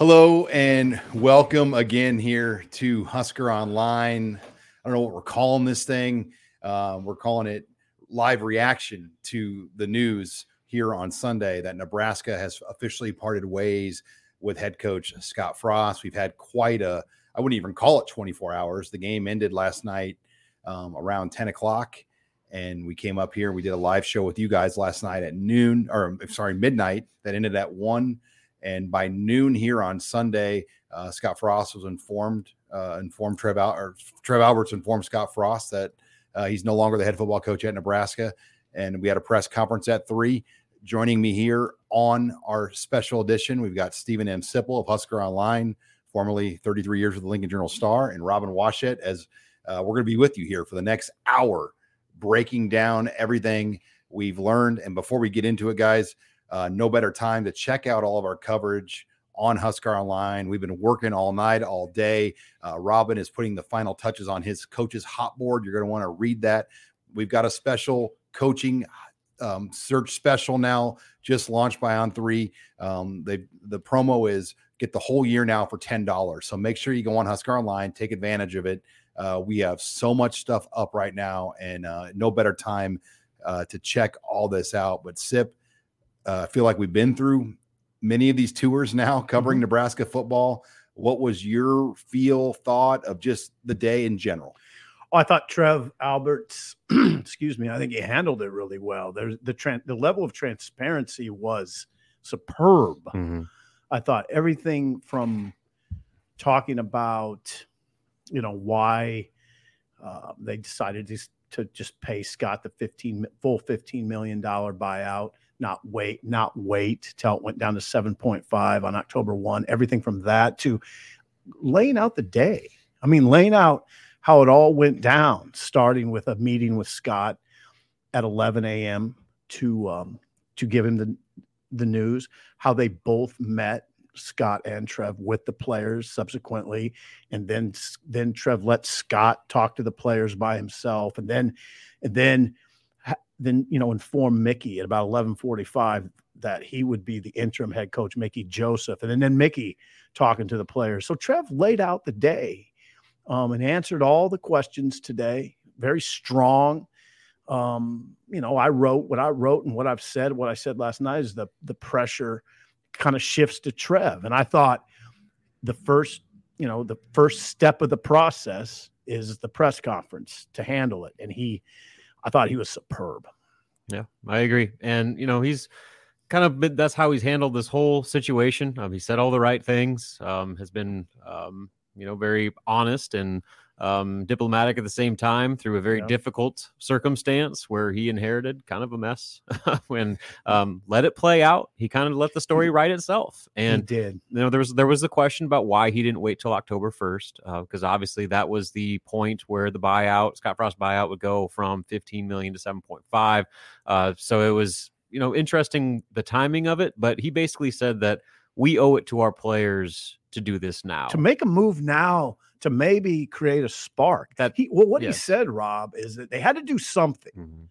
Hello and welcome again here to Husker Online. I don't know what we're calling this thing. Uh, we're calling it live reaction to the news here on Sunday that Nebraska has officially parted ways with head coach Scott Frost. We've had quite a, I wouldn't even call it 24 hours. The game ended last night um, around 10 o'clock. And we came up here. We did a live show with you guys last night at noon, or sorry, midnight. That ended at one. And by noon here on Sunday, uh, Scott Frost was informed, uh, informed Trev Al- or Trev Alberts informed Scott Frost that uh, he's no longer the head football coach at Nebraska. And we had a press conference at three. Joining me here on our special edition, we've got Steven M. Sipple of Husker Online, formerly 33 years with the Lincoln Journal Star, and Robin Washut. As uh, we're going to be with you here for the next hour, breaking down everything we've learned. And before we get into it, guys, uh, no better time to check out all of our coverage on Husker Online. We've been working all night, all day. Uh, Robin is putting the final touches on his coach's hot board. You're going to want to read that. We've got a special coaching um, search special now, just launched by On Three. Um, the promo is get the whole year now for ten dollars. So make sure you go on Husker Online, take advantage of it. Uh, we have so much stuff up right now, and uh, no better time uh, to check all this out. But Sip, uh, I feel like we've been through many of these tours now covering Nebraska football. What was your feel, thought of just the day in general? Oh, I thought Trev Alberts, excuse me, I think he handled it really well. There's the tran the level of transparency was superb. I thought everything from talking about, you know, why uh, they decided to, to just pay Scott the 15 full 15 million dollar buyout, not wait, not wait till it went down to 7.5 on October 1. Everything from that to laying out the day. I mean, laying out how it all went down, starting with a meeting with Scott at 11 a.m. to um, to give him the the news, how they both met Scott and Trev with the players subsequently, and then then Trev let Scott talk to the players by himself, and then and then then you know inform Mickey at about 11:45 that he would be the interim head coach, Mickey Joseph, and then, then Mickey talking to the players. So Trev laid out the day um, and answered all the questions today. Very strong. Um, you know, I wrote what I wrote and what I've said. What I said last night is the the pressure kind of shifts to Trev, and I thought the first, you know, the first step of the process is the press conference to handle it, and he, I thought he was superb. Yeah, I agree. And you know, he's kind of been, that's how he's handled this whole situation. Um, he said all the right things. Um, has been um, you know very honest and um, diplomatic at the same time through a very Yeah. difficult circumstance where he inherited kind of a mess. when um, let it play out, he kind of let the story write itself. And he did. you know there was there was the question about why he didn't wait till October first because obviously that was the point where the buyout Scott Frost buyout would go from 15 million to 7.5 uh, so it was you know interesting the timing of it but he basically said that we owe it to our players to do this now to make a move now to maybe create a spark. That- he, well, what he said, Rob, is that they had to do something, Mhm.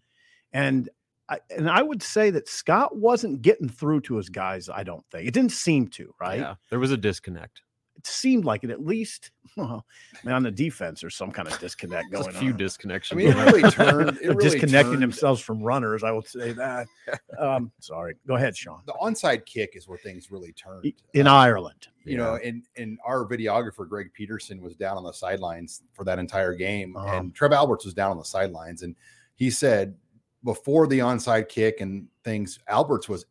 and I, and I would say that Scott wasn't getting through to his guys. I don't think it didn't seem to. Right? yeah there was a disconnect It seemed like it at least. Well, I mean, on the defense, there's some kind of disconnect There's going a few on. disconnections I mean, it really turned. It They're really disconnecting turned- themselves from runners. I will say that. Um, sorry. Go ahead, Sean. The onside kick is where things really turned. In Uh, Ireland. you know, and and our videographer Greg Peterson was down on the sidelines for that entire game, Uh-huh. and Trev Alberts was down on the sidelines, and he said before the onside kick and things, Alberts was,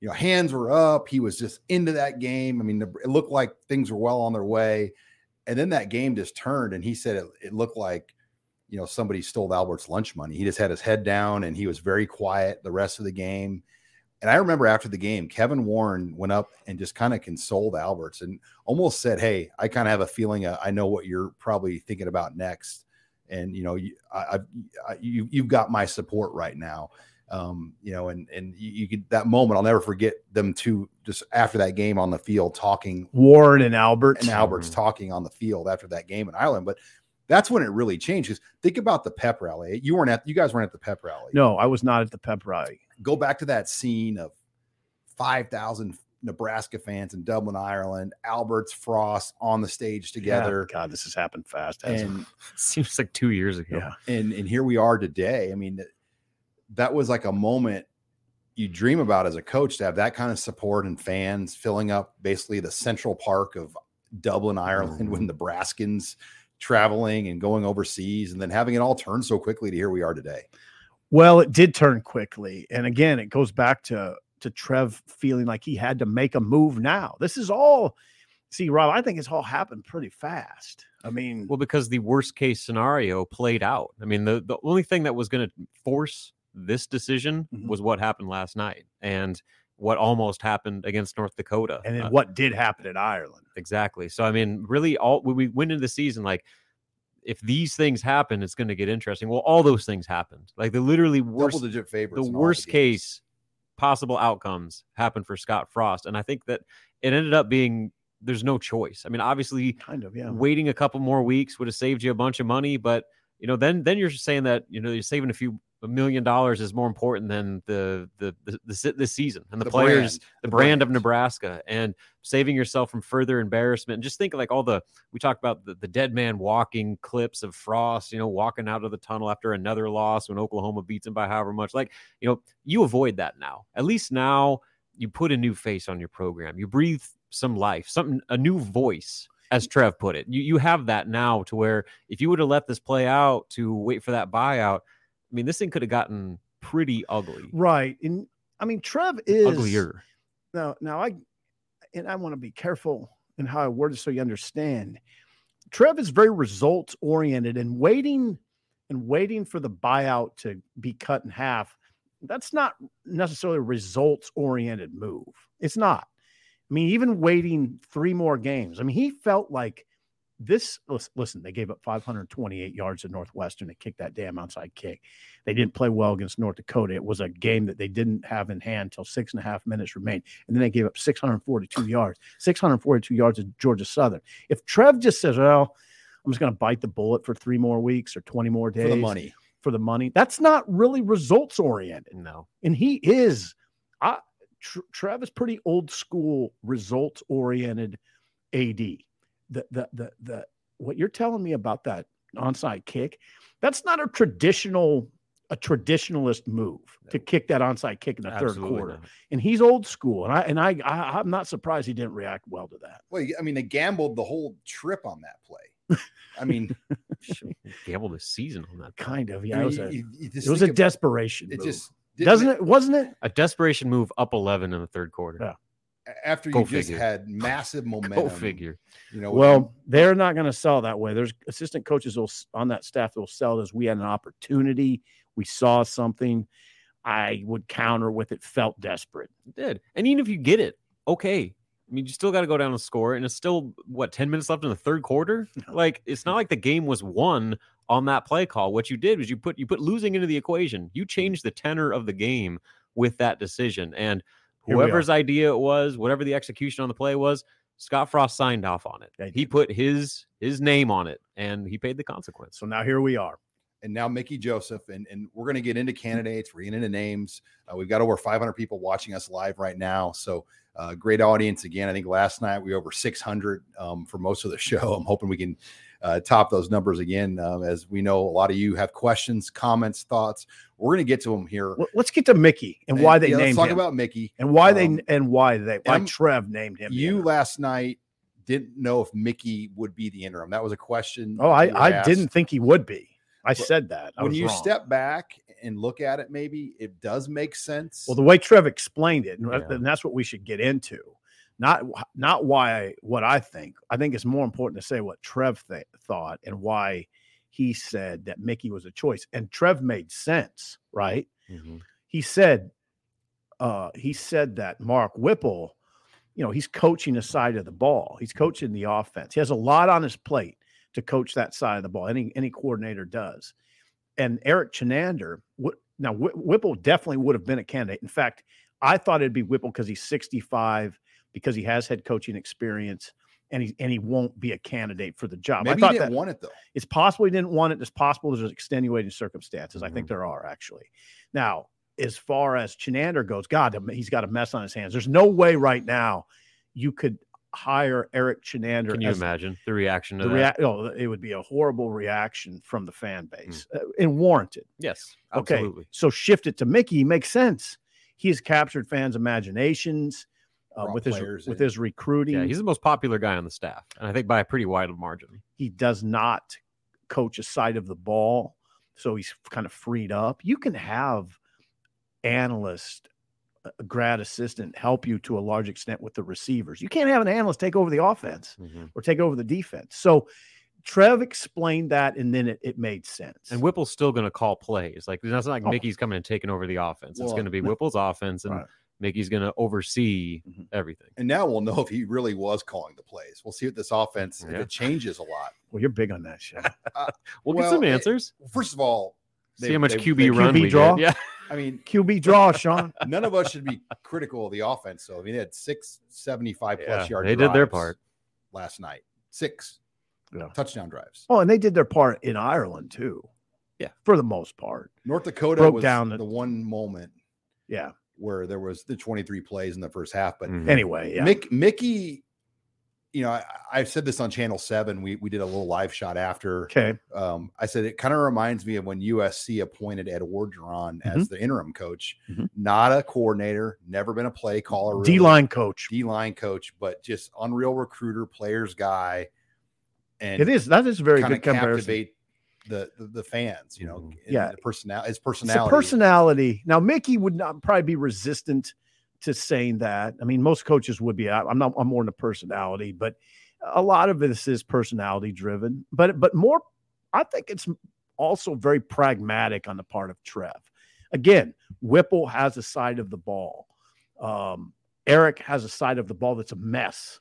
you know, hands were up. He was just into that game. I mean, it looked like things were well on their way, and then that game just turned, and he said it, it looked like. You know, somebody stole Albert's lunch money. He just had his head down and he was very quiet the rest of the game. And I remember after the game, Kevin Warren went up and just kind of consoled Alberts and almost said, "Hey, I kind of have a feeling uh, I know what you're probably thinking about next, and you know, you, I, I, you you've got my support right now." Um, you know, and and you, you could that moment I'll never forget them two just after that game on the field talking Warren and Albert and Alberts Mhm. talking on the field after that game in Ireland. But that's when it really changed. Because think about the pep rally. You weren't at you guys weren't at the pep rally. No, I was not at the pep rally. Go back to that scene of five thousand Nebraska fans in Dublin, Ireland, Alberts Frost on the stage together. Yeah, God, this has happened fast. hasn't it? And Seems like two years ago. yeah, and and here we are today. I mean, that was like a moment you dream about as a coach to have that kind of support and fans filling up basically the central park of Dublin, Ireland, with mm-hmm. Nebraskans traveling and going overseas, and then having it all turn so quickly to here we are today. Well, it did turn quickly. And again, it goes back to to Trev feeling like he had to make a move now. This is all see, Rob, I think it's all happened pretty fast. I mean, Well, because the worst case scenario played out. I mean, the, the only thing that was going to force this decision Mhm. was what happened last night and what almost happened against North Dakota. and then Uh, what did happen in Ireland? exactly. So, I mean, really, all we went into the season, like, if these things happen, it's going to get interesting. Well, all those things happened. Like, the literally worst, the worst games. case possible outcomes happened for Scott Frost. And I think that it ended up being there's no choice. I mean, obviously, Kind of, yeah. waiting a couple more weeks would have saved you a bunch of money but you know then then you're saying that you know you're saving a few a million dollars is more important than the the the, the, se- the season and the, The players brand, the the brand of nebraska and saving yourself from further embarrassment. And just think like all the we talked about the, the dead man walking clips of frost you know walking out of the tunnel after another loss when oklahoma beats him by however much. Like you know you avoid that now. At least now you put a new face on your program. You breathe some life something a new voice as trev put it you, you have that now to where if you would have let this play out to wait for that buyout i mean this thing could have gotten pretty ugly Right. And I mean, Trev is uglier now now I and I want to be careful in how I word it so you understand. Trev is very results oriented and waiting and waiting for the buyout to be cut in half. That's not necessarily a results oriented move. It's not. I mean, even waiting three more games. I mean, he felt like this. Listen, they gave up 528 yards to Northwestern to kick that damn outside kick. They didn't play well against North Dakota. It was a game that they didn't have in hand until six and a half minutes remained. And then they gave up 642 yards, 642 yards to Georgia Southern. If Trev just says, well, I'm just going to bite the bullet for three more weeks or 20 more days for the money. for the money, that's not really results oriented. no And he is, I, Tr- Trev is pretty old school, results oriented AD. The, the, the, the, what you're telling me about that onside kick, that's not a traditional, a traditionalist move to kick that onside kick in the third quarter. not. And he's old school. And I, and I, I, I'm not surprised he didn't react well to that. Well, I mean, they gambled the whole trip on that play. I mean, gambled the season on that Kind of. I Yeah. mean, it was a, you- you it was a think desperation. It move. just doesn't it? Wasn't it? a desperation move up 11 in the third quarter Yeah. after Go you just figure. had massive momentum. go figure You know, Well, they're not going to sell that way. There's assistant coaches will, on that staff that will sell it as we had an opportunity. We saw something. I would counter with it felt desperate. It did. And even if you get it, okay. I mean, you still got to go down and score, and it's still what ten minutes left in the third quarter. Like, it's not like the game was won on that play call. What you did was you put you put losing into the equation. You changed the tenor of the game with that decision, and Here we are. whoever's idea it was, whatever the execution on the play was, Scott Frost signed off on it. He put his his name on it, and he paid the consequence. So now here we are. and now Mickey Joseph, and and we're going to get into candidates. We're getting into names. Uh, we've got over 500 people watching us live right now, so uh, great audience again. I think last night we over 600 um, for most of the show. I'm hoping we can uh, top those numbers again, um, as we know a lot of you have questions, comments, thoughts. We're going to get to them here. Let's get to Mickey and why they yeah, let's talk him, about Mickey and why they Um, and why they why M- Trev named him. you interim. last night didn't know if Mickey would be the interim. That was a question. Oh, I I didn't think he would be. I Well, said that. I When you wrong. step back and look at it, maybe it does make sense. Well, the way Trev explained it, and, Yeah. and that's what we should get into. Not not why what I think. I think it's more important to say what Trev th- thought and why he said that Mickey was a choice. And Trev made sense, right? Mhm. He said, uh, he said that Mark Whipple, you know, he's coaching a side of the ball. He's coaching the offense. He has a lot on his plate to coach that side of the ball. Any any coordinator does. And Erik Chinander, what now Wh- Whipple definitely would have been a candidate. In fact, I thought it'd be Whipple because he's 65, because he has head coaching experience, and he and he won't be a candidate for the job. Maybe I he thought didn't that want it though. it's possible he didn't want it. It's possible there's extenuating circumstances. I think Mm-hmm. there are actually. Now, as far as Chinander goes, God, he's got a mess on his hands. There's no way right now you could hire Erik Chinander. Can you as imagine the reaction to the that? react? Oh, it would be a horrible reaction from the fan base uh, and warranted. yes, Okay, so shift it to Mickey makes sense. He has captured fans' imaginations uh, Brought with his players with his recruiting. Yeah, he's the most popular guy on the staff, and I think by a pretty wide margin. he does not coach a side of the ball so he's kind of freed up you can have analyst a grad assistant help you to a large extent with the receivers you can't have an analyst take over the offense or take over the defense so trev explained that and then it, it made sense And Whipple's still going to call plays. Like it's not like Oh. Mickey's coming and taking over the offense. It's going to be no. Whipple's offense, and Right. Mickey's going to oversee Mhm. everything. And now we'll know if he really was calling the plays. We'll see what this offense if it changes a lot. well you're big on that shit We'll, Well, get some it- answers. First of all, see how much they- QB they- run QB we draw? get. Yeah, I mean, qb draw sean none of us should be critical of the offense. So I mean, they had six 75 plus Yeah, yard. they did their part. last night. Six Yeah. touchdown drives. oh and they did their part in ireland too Yeah. for the most part North Dakota Broke was down the, the- one moment yeah where there was the 23 plays in the first half. But Mhm. anyway yeah Mick, Mickey, you know, I, I've said this on Channel Seven. We we did a little live shot after. okay Um, I said it kind of reminds me of when USC appointed Ed Orgeron as Mm-hmm. the interim coach, Mhm. not a coordinator, never been a play caller, really, d-line coach D line coach, but just unreal recruiter, players guy, and it is that is a very good of comparison captivate the, the the fans. You know, Mhm. Yeah. the personality, his It's personality. personality. Now, Mickey would not probably be resistant to saying that. I mean, most coaches would be. I- I'm not. I'm more into personality, but a lot of this is personality driven. But but more, I think it's also very pragmatic on the part of Trev. Again, Whipple has a side of the ball. Um, Eric has a side of the ball that's a mess.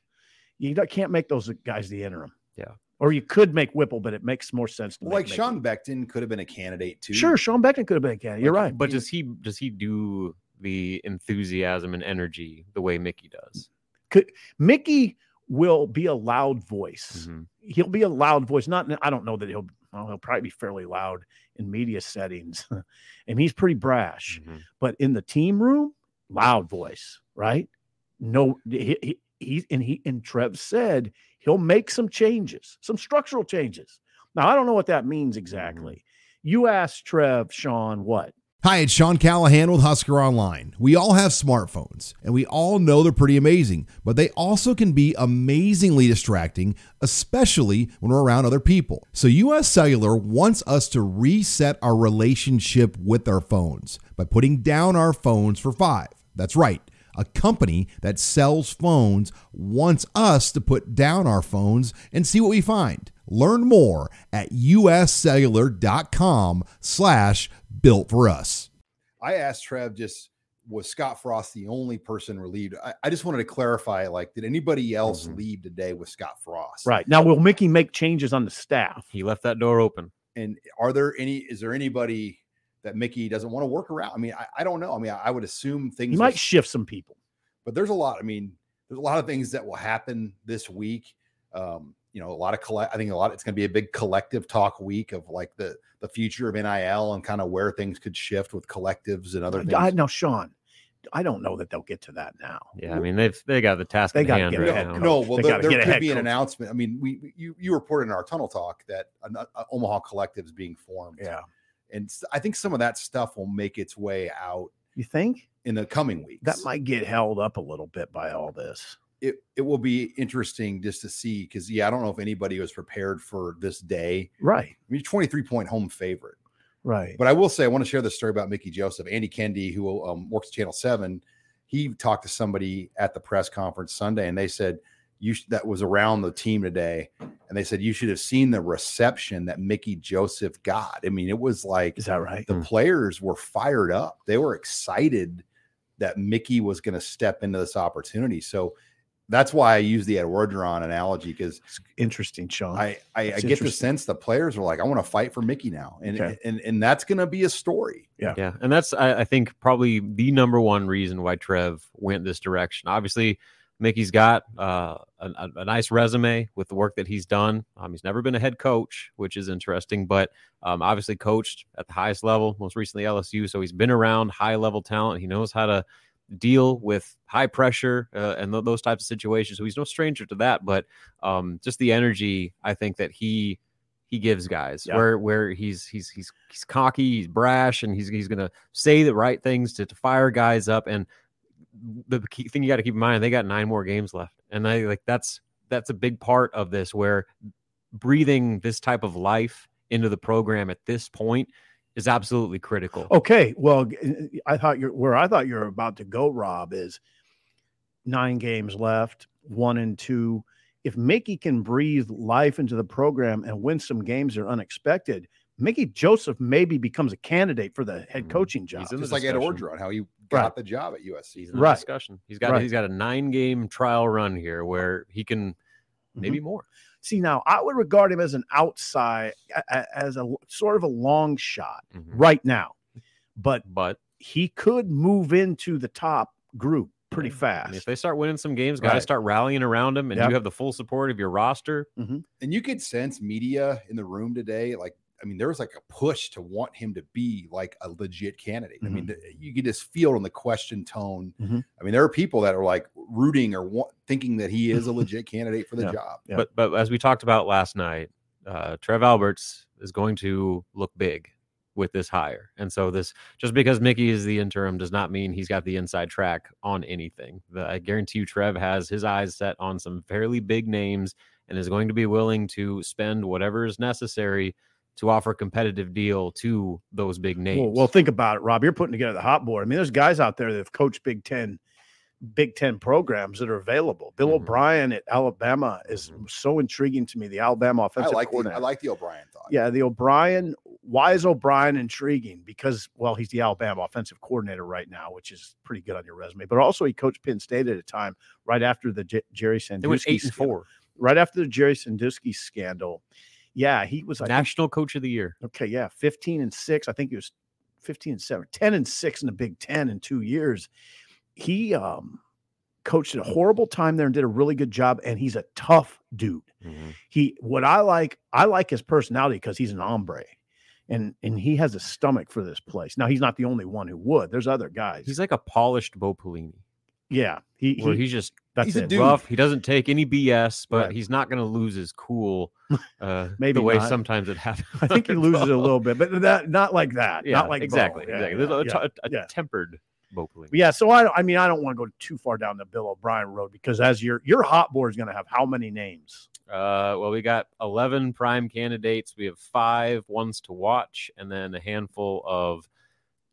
You can't make those guys the interim. Yeah. Or you could make Whipple, but it makes more sense to Well, make like Mickey. Sean Beckton could have been a candidate too. Sure, Sean Beckton could have been a candidate. You're right. But does he does he do the enthusiasm and energy the way Mickey does? Could Mickey will be a loud voice. Mhm. He'll be a loud voice. Not, I don't know that he'll. Well, he'll probably be fairly loud in media settings, and he's pretty brash. Mhm. But in the team room, loud voice, right? No, he, he, he and he and Trev said he'll make some changes, some structural changes. Now I don't know what that means exactly. Mm-hmm. You asked Trev, Sean, what? Hi, it's Sean Callahan with Husker Online. We all have smartphones, and we all know they're pretty amazing, but they also can be amazingly distracting, especially when we're around other people. So, US Cellular wants us to reset our relationship with our phones by putting down our phones for five. That's right. A company that sells phones wants us to put down our phones and see what we find. Learn more at uscellular.com slash built for us. I asked Trev just was Scott Frost the only person relieved? I, I just wanted to clarify, like, did anybody else Mhm. leave today with Scott Frost? Right now, will Mickey make changes on the staff? He left that door open. And are there any? Is there anybody that Mickey doesn't want to work around? I mean, I, I don't know. I mean, I, I would assume things. He will might shift some people. but there's a lot. I mean, there's a lot of things that will happen this week. Um, you know, a lot of collect. I think a lot. It's going to be a big collective talk week of like the the future of NIL and kind of where things could shift with collectives and other things. I, now, Sean, I don't know that they'll get to that now. Yeah, I mean they've they got the task They gotta get right head now. coach. no, well, They there, there could head be an announcement. I mean, we you you reported in our tunnel talk that an uh, Omaha collective is being formed. Yeah, and I think some of that stuff will make its way out you think in the coming weeks. that might get held up a little bit by all this? it it will be interesting just to see because yeah, I don't know if anybody was prepared for this day. Right, I mean, twenty three point home favorite. right. But I will say, I want to share this story about Mickey Joseph. Andy Kendeigh, who um, works at Channel Seven, he talked to somebody at the press conference Sunday, and they said you sh- that was around the team today, and they said you should have seen the reception that Mickey Joseph got. I mean, it was like Is that right? the hmm. players were fired up; they were excited that Mickey was going to step into this opportunity. So that's why I use the Edward Orgeron analogy because interesting, Sean. I I, I get the sense the players are like, I want to fight for Mickey now, and Okay. and and that's going to be a story. Yeah. Yeah. And that's, I, I think, probably the number one reason why Trev went this direction. Obviously, Mickey's got uh, a, a- nice resume with the work that he's done. Um, he's never been a head coach, which is interesting, but um, obviously coached at the highest level, most recently LSU. So he's been around high level talent. He knows how to deal with high pressure uh, and th- those types of situations. So he's no stranger to that. But um, just the energy, I think that he he gives guys Yeah. where where he's he's he's he's cocky, he's brash, and he's he's gonna say the right things to, to fire guys up. And the key thing you got to keep in mind, they got nine more games left, and I like that's that's a big part of this where breathing this type of life into the program at this point is absolutely critical. Okay, well, I thought you're where I thought you were about to go, Rob, is nine games left, one and two. If Mickey can breathe life into the program and win some games that are unexpected, Mickey Joseph maybe becomes a candidate for the head Mhm. coaching job. He's in Just like Ed discussion. Orgeron, how he got Right. the job at USC. He's in the Right. discussion. He's got Right. he's got a nine game trial run here where he can Mm-hmm. maybe more. See, now I would regard him as an outside, a- a- as a sort of a long shot Mhm. right now, but But he could move into the top group pretty I mean, fast. if they start winning some games, guys Right. start rallying around him, and Yep. you have the full support of your roster. and you could sense media in the room today like i mean there was like a push to want him to be like a legit candidate i mean th- you could just feel it in the question tone Mhm. i mean there are people that are like rooting or want, thinking that he is a legit candidate for the Yeah. job Yeah. But but as we talked about last night, uh, Trev Alberts is going to look big with this hire, and so this just because Mickey is the interim does not mean he's got the inside track on anything. The, I guarantee you, Trev has his eyes set on some fairly big names and is going to be willing to spend whatever is necessary to offer a competitive deal to those big names. Well, well, think about it, Rob. You're putting together the hot board. I mean, there's guys out there that have coached Big Ten, Big Ten programs that are available. Bill Mhm. O'Brien at Alabama is Mhm. so intriguing to me. The Alabama i offensive like the, coordinator. i like the o'brien thought yeah, the O'Brien. Why is O'Brien intriguing? Because well, he's the Alabama offensive coordinator right now, which is pretty good on your resume. But also, he coached Penn State at a time right after the J- Jerry Sandusky. they went eight and four, Right after the Jerry Sandusky scandal. Yeah, he was. Think, national coach of the year. Okay, yeah, 15 and 6. I think he was 15 and 7, 10 and 6 in the Big 10 in 2 years. He um coached a horrible time there and did a really good job and he's a tough dude. Mhm. He what I like, I like his personality because he's an hombre. And and he has a stomach for this place. Now he's not the only one who would. There's other guys. He's like a polished Bo Pelini, yeah, he, he he's just that's he's a it. rough. He doesn't take any BS, but Right. he's not going to lose his cool. Uh, Maybe the way not. sometimes it happens. I think he loses it a little bit, but that not like that. Yeah, not like Bo. exactly, Yeah, exactly. yeah, a, yeah, t- a yeah. tempered Pelini. Yeah, so I, I mean, I don't want to go too far down the Bill O'Brien road because as your your hot board is going to have how many names? Uh, well, we got 11 prime candidates. We have five ones to watch, and then a handful of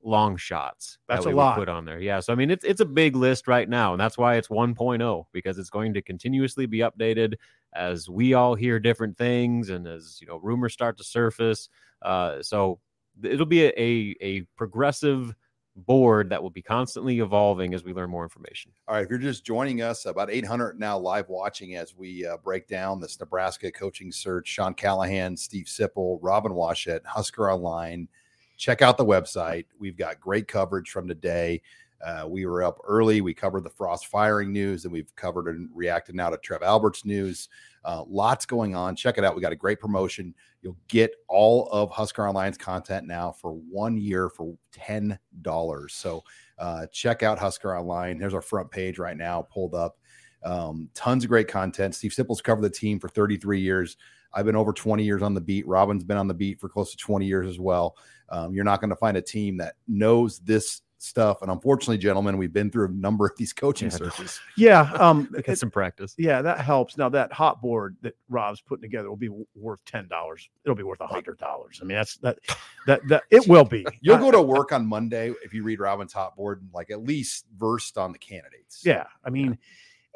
long shots. that That's a we would lot. Put on there. Yeah. So I mean, it's it's a big list right now, and that's why it's 1.0 because it's going to continuously be updated as we all hear different things and as you know rumors start to surface. Uh, so it'll be a, a a progressive board that will be constantly evolving as we learn more information. All right, if you're just joining us, about 800 now live watching as we uh, break down this Nebraska coaching search. Sean Callahan, Steve Sipple, Robin Washut, Husker Online. Check out the website. We've got great coverage from today. Uh, we were up early. We covered the Frost firing news, and we've covered and reacted now to Trev Alberts news. Uh, lots going on. Check it out. We got a great promotion. You'll get all of Husker Online's content now for one year for ten dollars. So uh, check out Husker Online. There's our front page right now, pulled up. Um, tons of great content. Steve Sipple's covered the team for 33 years. I've been over 20 years on the beat. Robin's been on the beat for close to 20 years as well. Um, you're not going to find a team that knows this stuff. And unfortunately, gentlemen, we've been through a number of these coaching Yeah. searches. Yeah, um, Get it- some practice. yeah, that helps. Now that hot board that Rob's putting together will be worth ten dollars. It'll be worth a hundred dollars. I mean, that's that that that it will be. You'll go to work on Monday if you read Robin's hot board and like at least versed on the candidates. Yeah, I mean,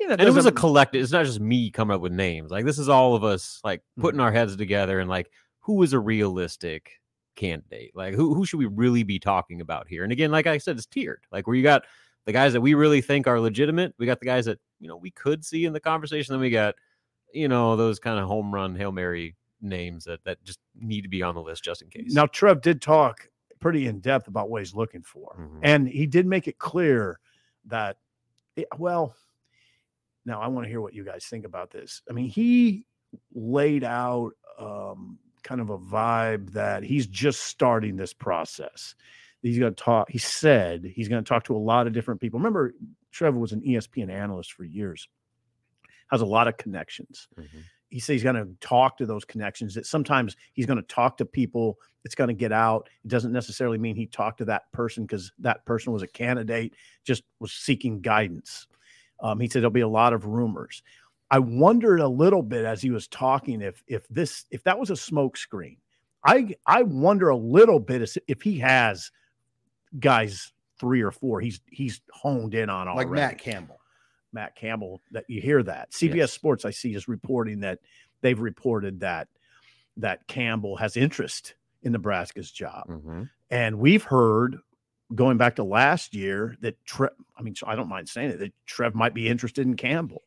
yeah, that and it was a collective. It's not just me coming up with names. Like this is all of us like Mm-hmm. putting our heads together and like who is a realistic candidate? Like who who should we really be talking about here? And again, like I said, it's tiered. Like where you got the guys that we really think are legitimate. We got the guys that you know we could see in the conversation. Then we got you know those kind of home run hail mary names that that just need to be on the list just in case. Now, Trev did talk pretty in depth about what he's looking for, Mhm. and he did make it clear that, it- well, now I want to hear what you guys think about this. I mean, he laid out um, kind of a vibe that he's just starting this process. He's going to talk. He said he's going to talk to a lot of different people. Remember, Trevor was an ESPN analyst for years. Has a lot of connections Mhm. he says he's going to talk to those connections that sometimes he's going to talk to people it's going to get out it doesn't necessarily mean he talked to that person because that person was a candidate just was seeking guidance um, he said there'll be a lot of rumors i wondered a little bit as he was talking if if this if that was a smoke screen i i wonder a little bit if he has guys three or four he's he's honed in on already like Matt Campbell. Matt Campbell that you hear that. CBS Yes. Sports I see is reporting that they've reported that that Campbell has interest in Nebraska's job. Mhm. And we've heard going back to last year that Trev, I mean, so I don't mind saying it, that Trev might be interested in Campbell.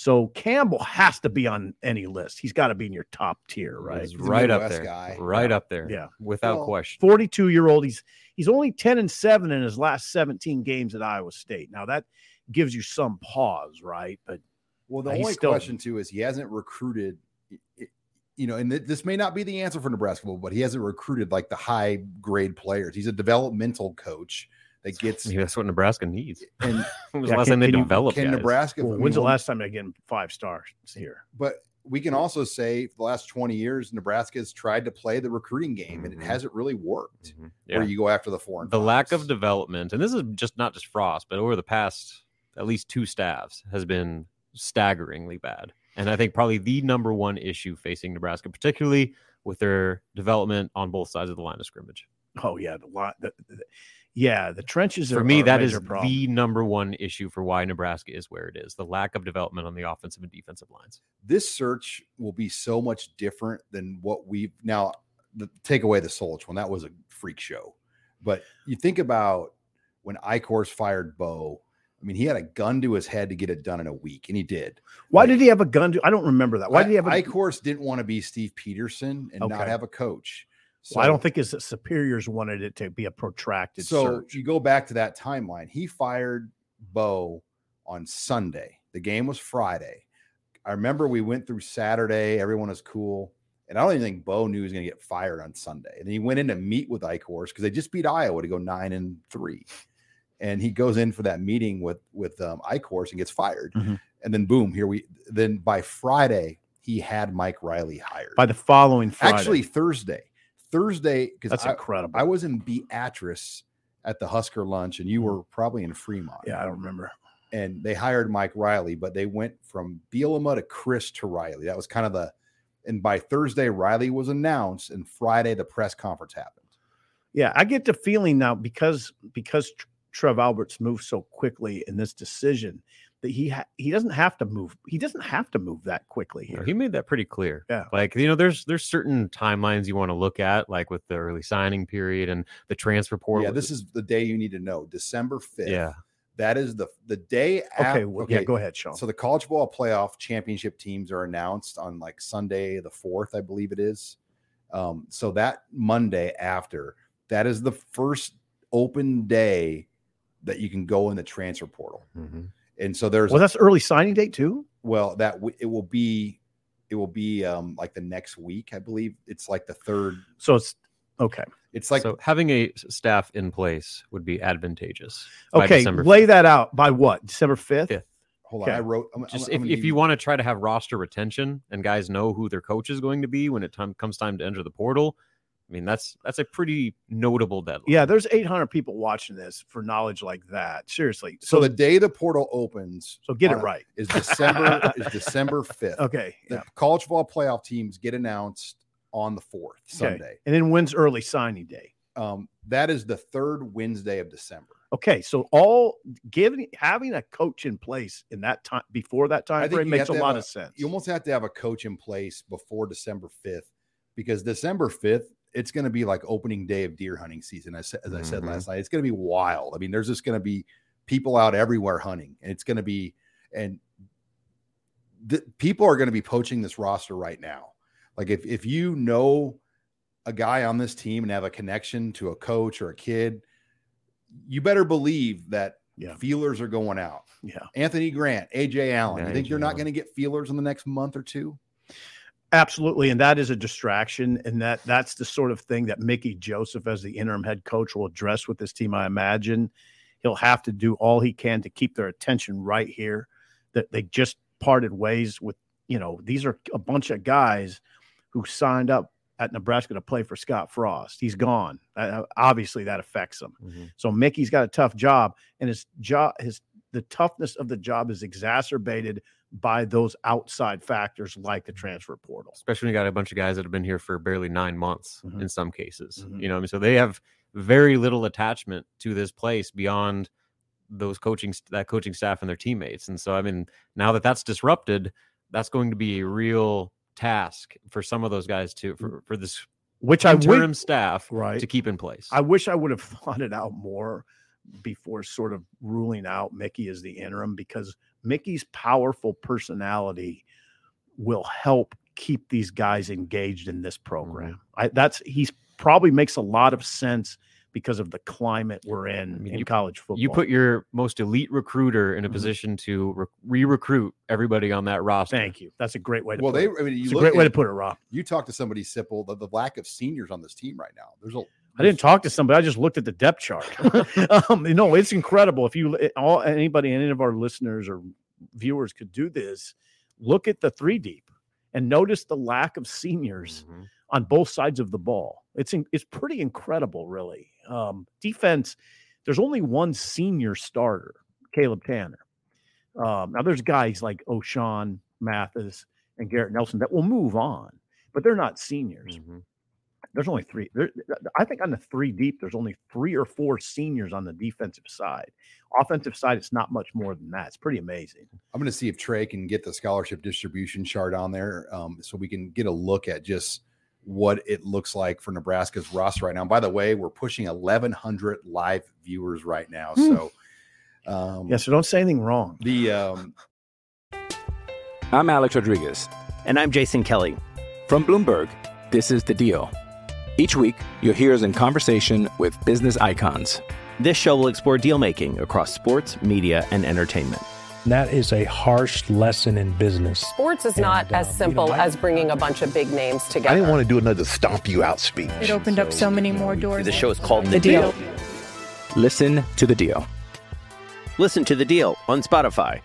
So Campbell has to be on any list. He's got to be in your top tier, right? He's He's a right up there, guy. right up there, Yeah. without Well, question. 42 year old. He's he's only 10 and 7 in his last 17 games at Iowa State. Now that gives you some pause, right? But Well, the only still- question too is he hasn't recruited, i- i- you know, and th- this may not be the answer for Nebraska, but he hasn't recruited like the high grade players. He's a developmental coach that gets. Maybe that's what Nebraska needs. And When was Yeah, the last can- time they can you- developed can guys? Nebraska? well, I mean, when's the last time they get five stars here? But we can also say for the last twenty years, Nebraska has tried to play the recruiting game, and it Mhm. hasn't really worked. Mhm. Where you go after the four and the lack of development, and this is just not just Frost, but over the past at least two staffs has been staggeringly bad. And I think probably the number one issue facing Nebraska, particularly with their development on both sides of the line of scrimmage. Oh yeah, the lot. The, the- yeah, the trenches. For are, me, are that is problem. the number one issue for why Nebraska is where it is: the lack of development on the offensive and defensive lines. this search will be so much different than what we've now the, take away the Solich one. That was a freak show. But you think about when Eichorst fired Bo, I mean, he had a gun to his head to get it done in a week, and he did. Why like- did he have a gun? To, I don't remember that. Why did he have a? Eichorst didn't want to be Steve Pederson and not have a coach. So well, I don't think his superiors wanted it to be a protracted so. search. You go back to that timeline. He fired Bo on Sunday. The game was Friday. I remember we went through Saturday. Everyone was cool. And I don't even think Bo knew he was going to get fired on Sunday. And he went in to meet with Eichorst because they just beat Iowa to go nine and three. And he goes in for that meeting with with um, and gets fired. Mhm. And then boom, here we. Then by Friday, he had Mike Riley hired. By the following Friday, Actually, Thursday. Thursday because that's I, incredible. I was in Beatrice at the Husker lunch, and you mm. were probably in Fremont. yeah, I don't remember. And they hired Mike Riley, but they went from Bielema to Chris to Riley. That was kind of the. And by Thursday, Riley was announced, and Friday the press conference happened. Yeah, I get the feeling now because because Trev Alberts moved so quickly in this decision that he ha- he doesn't have to move. He doesn't have to move that quickly You know, here. He made that pretty clear. Yeah. Like, you know, there's there's certain timelines you want to look at, like with the early signing period and the transfer portal. Yeah, this is the day you need to know. December fifth. yeah. that is the the day. okay, after. well, yeah, go ahead, Sean. So the college ball playoff championship teams are announced on like Sunday the fourth, I believe it is. Um, so that Monday after, that is the first open day that you can go in the transfer portal. Mhm. And so there's well, that's early signing date too. well that w- it will be it will be um like the next week, I believe. It's like the third. So it's okay. It's like so having a s- staff in place would be advantageous. Okay, lay 5th. that out by what? December fifth. Fifth. hold okay. on, I wrote. I'm, Just I'm- if, I'm if you want to try to have roster retention and guys know who their coach is going to be when it time, comes time to enter the portal, I mean that's that's a pretty notable deadline. Yeah, there's 800 people watching this for knowledge like that. Seriously. so So the day the portal opens so get it right. is December is December fifth. Okay. the Yeah. college football playoff teams get announced on the fourth Okay. Sunday. And then when's early signing day? Um, that is the third Wednesday of December. Okay, so all giving having a coach in place in that time before that I time think frame makes a lot a- of sense. You almost have to have a coach in place before December fifth, because December fifth, it's going to be like opening day of deer hunting season. As, as I said Mhm. last night, it's going to be wild. I mean, there's just going to be people out everywhere hunting, and it's going to be and the, people are going to be poaching this roster right now. Like if if you know a guy on this team and have a connection to a coach or a kid, you better believe that Yeah. feelers are going out. Yeah. Anthony Grant, Ajay Allen. Yeah, you think A.J. you're not going to get feelers in the next month or two? Absolutely, and that is a distraction, and that that's the sort of thing that Mickey Joseph, as the interim head coach, will address with this team. I imagine he'll have to do all he can to keep their attention right here. That they just parted ways with, you know, these are a bunch of guys who signed up at Nebraska to play for Scott Frost. He's gone. Uh, obviously, that affects him. Mhm. So Mickey's got a tough job, and his job, his the toughness of the job is exacerbated by those outside factors like the transfer portal. especially when you got a bunch of guys that have been here for barely nine months Mhm. in some cases. Mhm. You know, I mean, so they have very little attachment to this place beyond those coaching that coaching staff and their teammates. And so, I mean, now that that's disrupted, that's going to be a real task for some of those guys to for, for this Which I interim would, staff right. to keep in place. I wish I would have thought it out more before sort of ruling out Mickey as the interim because Mickey's powerful personality will help keep these guys engaged in this program. I, that's he's probably makes a lot of sense because of the climate we're in mean, in you- college football. you put your most elite recruiter in a Mhm. position to re- re-recruit everybody on that roster. Thank you. That's a great way to Well, put they. it. I mean, you It's a look great way to put it, Rob. You talk to somebody, simple. the, the lack of seniors on this team right now. There's a. I didn't talk to somebody. I just looked at the depth chart. um, you know, it's incredible. If you all anybody, any of our listeners or viewers could do this, look at the three deep and notice the lack of seniors Mhm. on both sides of the ball. It's in, it's pretty incredible, really. Um, defense. There's only one senior starter, Caleb Tannor. Um, now there's guys like Ochaun Mathis and Garrett Nelson that will move on, but they're not seniors Mhm. There's only three. There, I think on the three deep, there's only three or four seniors on the defensive side. Offensive side, it's not much more than that. It's pretty amazing. I'm going to see if Trey can get the scholarship distribution chart on there, um, so we can get a look at just what it looks like for Nebraska's roster right now. And by the way, we're pushing 1,100 live viewers right now, Hmm. so. Um, Yeah, so don't say anything wrong. The um, I'm Alex Rodriguez. And I'm Jason Kelly. From Bloomberg, this is The Deal. Each week, you'll hear us in conversation with business icons. This show will explore deal making across sports, media, and entertainment. That is a harsh lesson in business. Sports is not And, as um, you simple know, I- as bringing a bunch of big names together. I didn't want to do another stomp you out speech. It opened up so many more doors. The show is called The Deal. Listen to The Deal. Listen to the deal on Spotify.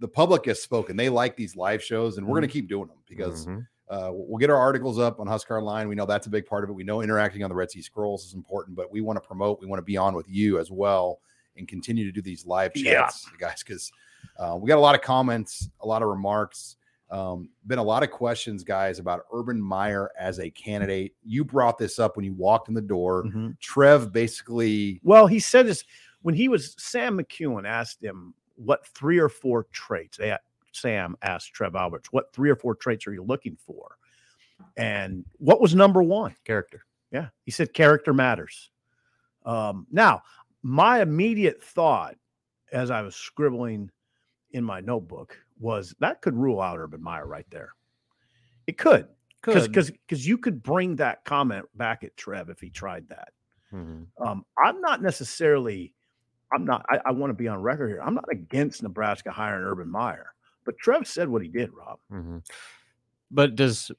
the public has spoken. They like these live shows, and we're going to keep doing them because Mhm. Uh, we'll get our articles up on Husker Online. We know that's a big part of it. We know interacting on the Red Sea Scrolls is important, but we want to promote. We want to be on with you as well and continue to do these live Yeah. chats, guys, because uh, we got a lot of comments, a lot of remarks. Um, been a lot of questions, guys, about Urban Meyer as a candidate. You brought this up when you walked in the door. Mhm. Trev basically Well, he said this when he was Sam McKewon asked him what three or four traits. They, Sam asked Trev Alberts, "What three or four traits are you looking for?" And what was number one? Character. Yeah, he said character matters. Um, now, my immediate thought as I was scribbling in my notebook was that could rule out Urban Meyer right there. It could, because because because you could bring that comment back at Trev if he tried that. Mhm. Um, I'm not necessarily. I'm not. I, I want to be on record here. I'm not against Nebraska hiring Urban Meyer, but Trev said what he did. Rob. Mhm. But does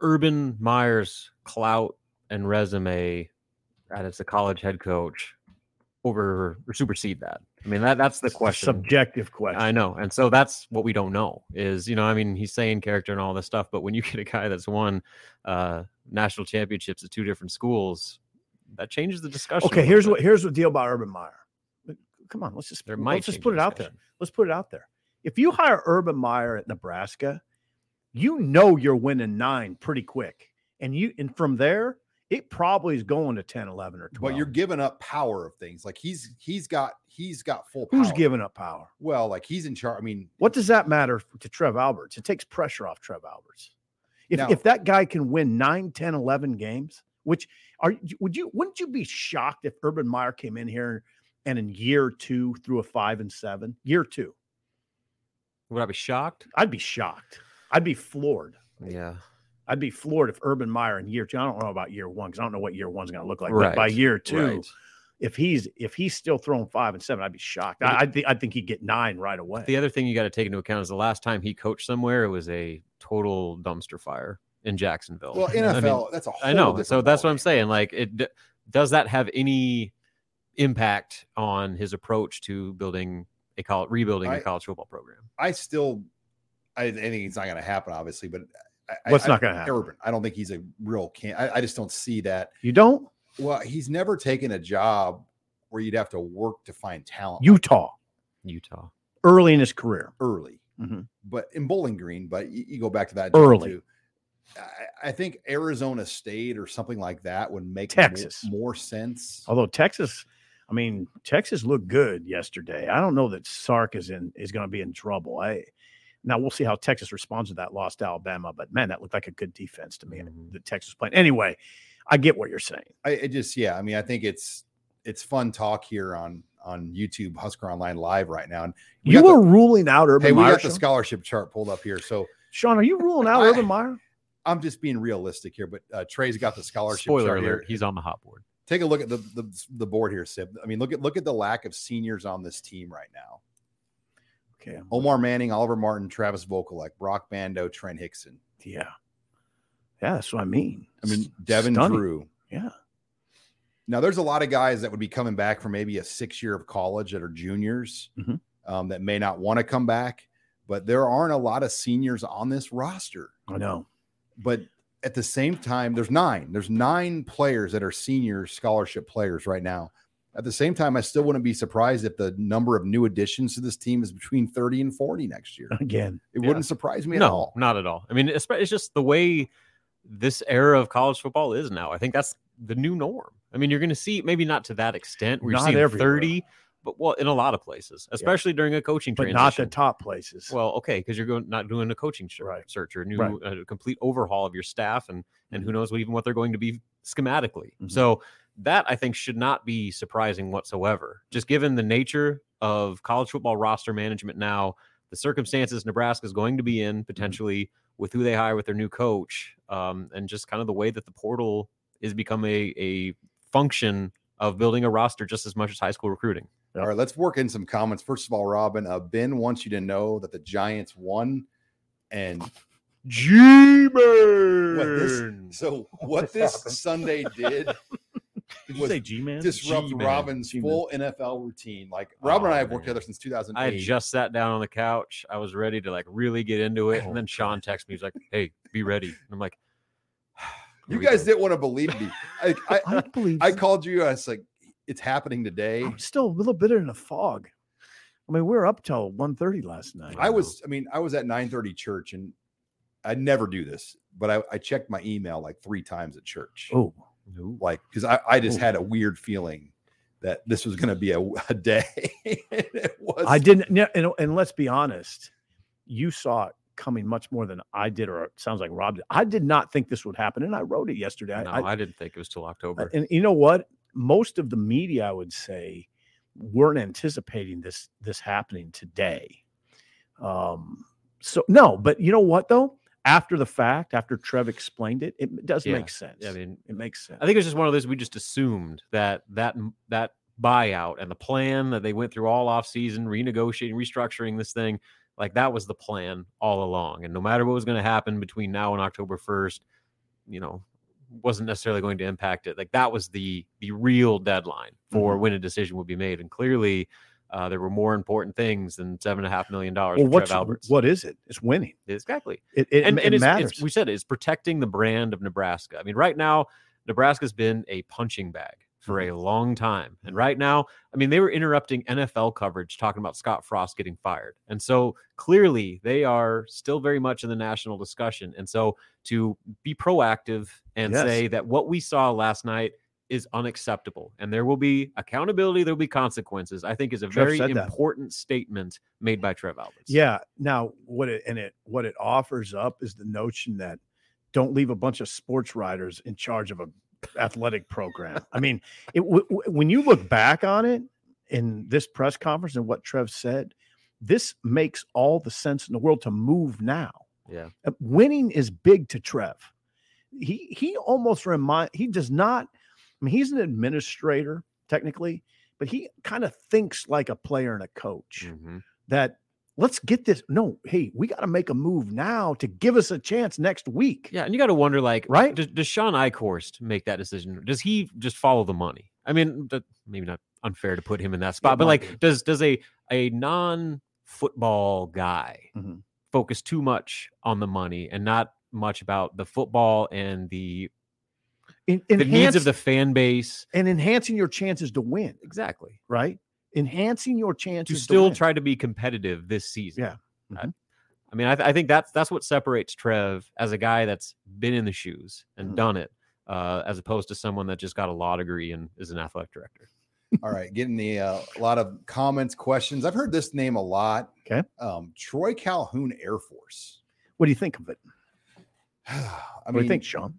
Urban Meyer's clout and resume as a college head coach over or supersede that? I mean, that that's the question. Subjective question. I know, and so that's what we don't know. Is you know, I mean, he's saying character and all this stuff, but when you get a guy that's won uh, national championships at two different schools, that changes the discussion. Okay, here's bit. what here's the deal about Urban Meyer. Come on, let's just There let's just put it out there. Let's put it out there. If you hire Urban Meyer at Nebraska, you know you're winning nine pretty quick. And you and from there, it probably is going to 10, 11, or 12. but you're giving up power of things. Like he's he's got he's got full power. who's giving up power? Well, like he's in charge. I mean, What does that matter to Trev Alberts? It takes pressure off Trev Alberts. If, Now- if that guy can win 9, 10, 11 games, which are would you wouldn't you be shocked if Urban Meyer came in here and in year two threw a five and seven, year two, Would I be shocked? I'd be shocked. I'd be floored. Yeah. I'd be floored if Urban Meyer in year two. I don't know about year one because I don't know what year one's going to look like. But by year two, right. if he's if he's still throwing five and seven, I'd be shocked. I, I think I think he'd get nine right away. The other thing you got to take into account is the last time he coached somewhere, it was a total dumpster fire in Jacksonville. Well, I mean, NFL, that's a whole I know. So that's what I'm saying. Like, it does that have any impact on his approach to building a college, rebuilding a I- college football program? I still, I, I think it's not going to happen, obviously, but I, What's I, not gonna happen? Urban. I don't think he's a real can. I, I just don't see that. You don't Well, he's never taken a job where you'd have to work to find talent like Utah Utah. early in his career. early, Mhm. but in Bowling Green. But you, you go back to that Early. too. I, I think Arizona State or something like that would make more- Texas. more, sense. Although Texas, I mean Texas looked good yesterday. I don't know that Sark is in is going to be in trouble. I now we'll see how Texas responds to that loss to Alabama. But man, that looked like a good defense to me. Mhm. The Texas playing anyway. I get what you're saying. I it just yeah, I mean, I think it's it's fun talk here on on YouTube Husker Online Live right now. And we You got the- were ruling out Urban hey, we Meyer. got the scholarship chart pulled up here, so Sean, are you ruling out I- Urban Meyer? I'm just being realistic here. But uh, Trey's got the scholarship Spoiler chart alert, here. he's on the hot board. Take a look at the, the the board here, Sib. I mean, look at look at the lack of seniors on this team right now. Okay. Omar Manning, Oliver Martin, Travis Vokolek, Brock Bando, Trent Hixson. Yeah. Yeah, that's what I mean. I mean, Devin stunning. Drew. Yeah. Now, there's a lot of guys that would be coming back from maybe a six year of college that are juniors Mhm. um, that may not want to come back, but there aren't a lot of seniors on this roster. I know. But at the same time, there's nine. There's nine players that are senior scholarship players right now. At the same time, I still wouldn't be surprised if the number of new additions to this team is between 30 and 40 next year. Again. It Yeah. wouldn't surprise me at no, all. not at all. I mean, it's, it's just the way this era of college football is now. I think that's the new norm. I mean, you're going to see maybe not to that extent where you're Not seeing everywhere. 30, but well, in a lot of places, especially during a coaching But transition. not the top places. Well, okay, because you're going not doing a coaching search, Right. search or a new Right. a complete overhaul of your staff, and and who knows what, even what they're going to be schematically. Mhm. So that I think should not be surprising whatsoever. Just given the nature of college football roster management now, the circumstances Nebraska is going to be Mm-hmm. in potentially with who they hire with their new coach, um, and just kind of the way that the portal is become a a function of building a roster just as much as high school recruiting. All right, let's work in some comments. First of all, Robin, uh, Ben wants you to know that the Giants won. And G what this, so what this Sunday did Did you was say G man? disrupt G-Man. Robin's G-Man. full NFL routine. Like Robin and I Oh, have worked man. together since 2008. I had just sat down on the couch. I was ready to like really get into it. Oh, and then Sean texted me. He's like, Hey, be ready. And I'm like, you guys go." didn't want to believe me. I, I, I believe I called you. I was like, it's happening today. I'm still a little bit in a fog. I mean, we are up till 1.30 last night. I was, I mean, I was at 9:30 church, and I never do this, but I, I checked my email like three times at church. Oh, like because I, I just Ooh. had a weird feeling that this was going to be a, a day. It was. I didn't. no, And, and let's be honest, you saw it coming much more than I did, or it sounds like Rob did. I did not think this would happen, and I wrote it yesterday. No, I, I, I, didn't think it was till October. and you know what? Most of the media, I would say, weren't anticipating this this happening today. Um. So no, but you know what though? After the fact, after Trev explained it, it does Yeah. make sense. I mean, it makes sense. I think it was just one of those we just assumed that that that buyout and the plan that they went through all off season, renegotiating, restructuring this thing, like that was the plan all along. And no matter what was going to happen between now and October 1st, you know, wasn't necessarily going to impact it. Like that was the the real deadline for when a decision would be made. And clearly uh, there were more important things than seven and a half million dollars well, what's Alberts. what is it? It's winning. exactly It it, and, it and it's, matters. it's, we said it, it's protecting the brand of Nebraska. I mean, right now, Nebraska's been a punching bag for Mm-hmm. a long time. And right now, I mean, they were interrupting NFL coverage talking about Scott Frost getting fired. And so clearly they are still very much in the national discussion. And so to be proactive and Yes. say that what we saw last night is unacceptable and there will be accountability, there will be consequences, I think is a Trev very said that. important statement made by Trev Alberts. Yeah. Now, what it and it what it offers up is the notion that don't leave a bunch of sports writers in charge of a athletic program. I mean, it w- w- when you look back on it, in this press conference and what Trev said, this makes all the sense in the world to move now. Yeah. Uh, Winning is big to Trev. He he almost remind he does not. I mean, he's an administrator technically, but he kind of thinks like a player and a coach. Mhm. That let's get this. No, hey, we got to make a move now to give us a chance next week. Yeah, and you got to wonder, like, Right? Does, does Sean Eichorst make that decision? Does he just follow the money? I mean, that, maybe not unfair to put him in that spot, but like, be. does does a a non football guy Mhm. focus too much on the money and not much about the football and the En- the needs of the fan base? and enhancing your chances to win. Exactly. Right, enhancing your chances To still win. try to be competitive this season. Yeah. I, Mhm. I mean, I, th- I think that's that's what separates Trev as a guy that's been in the shoes and Mhm. done it, uh, as opposed to someone that just got a law degree and is an athletic director. All right, getting the uh, a lot of comments, questions. I've heard this name a lot. Okay. Um, Troy Calhoun Air Force. What do you think of it? I what do you think, Sean?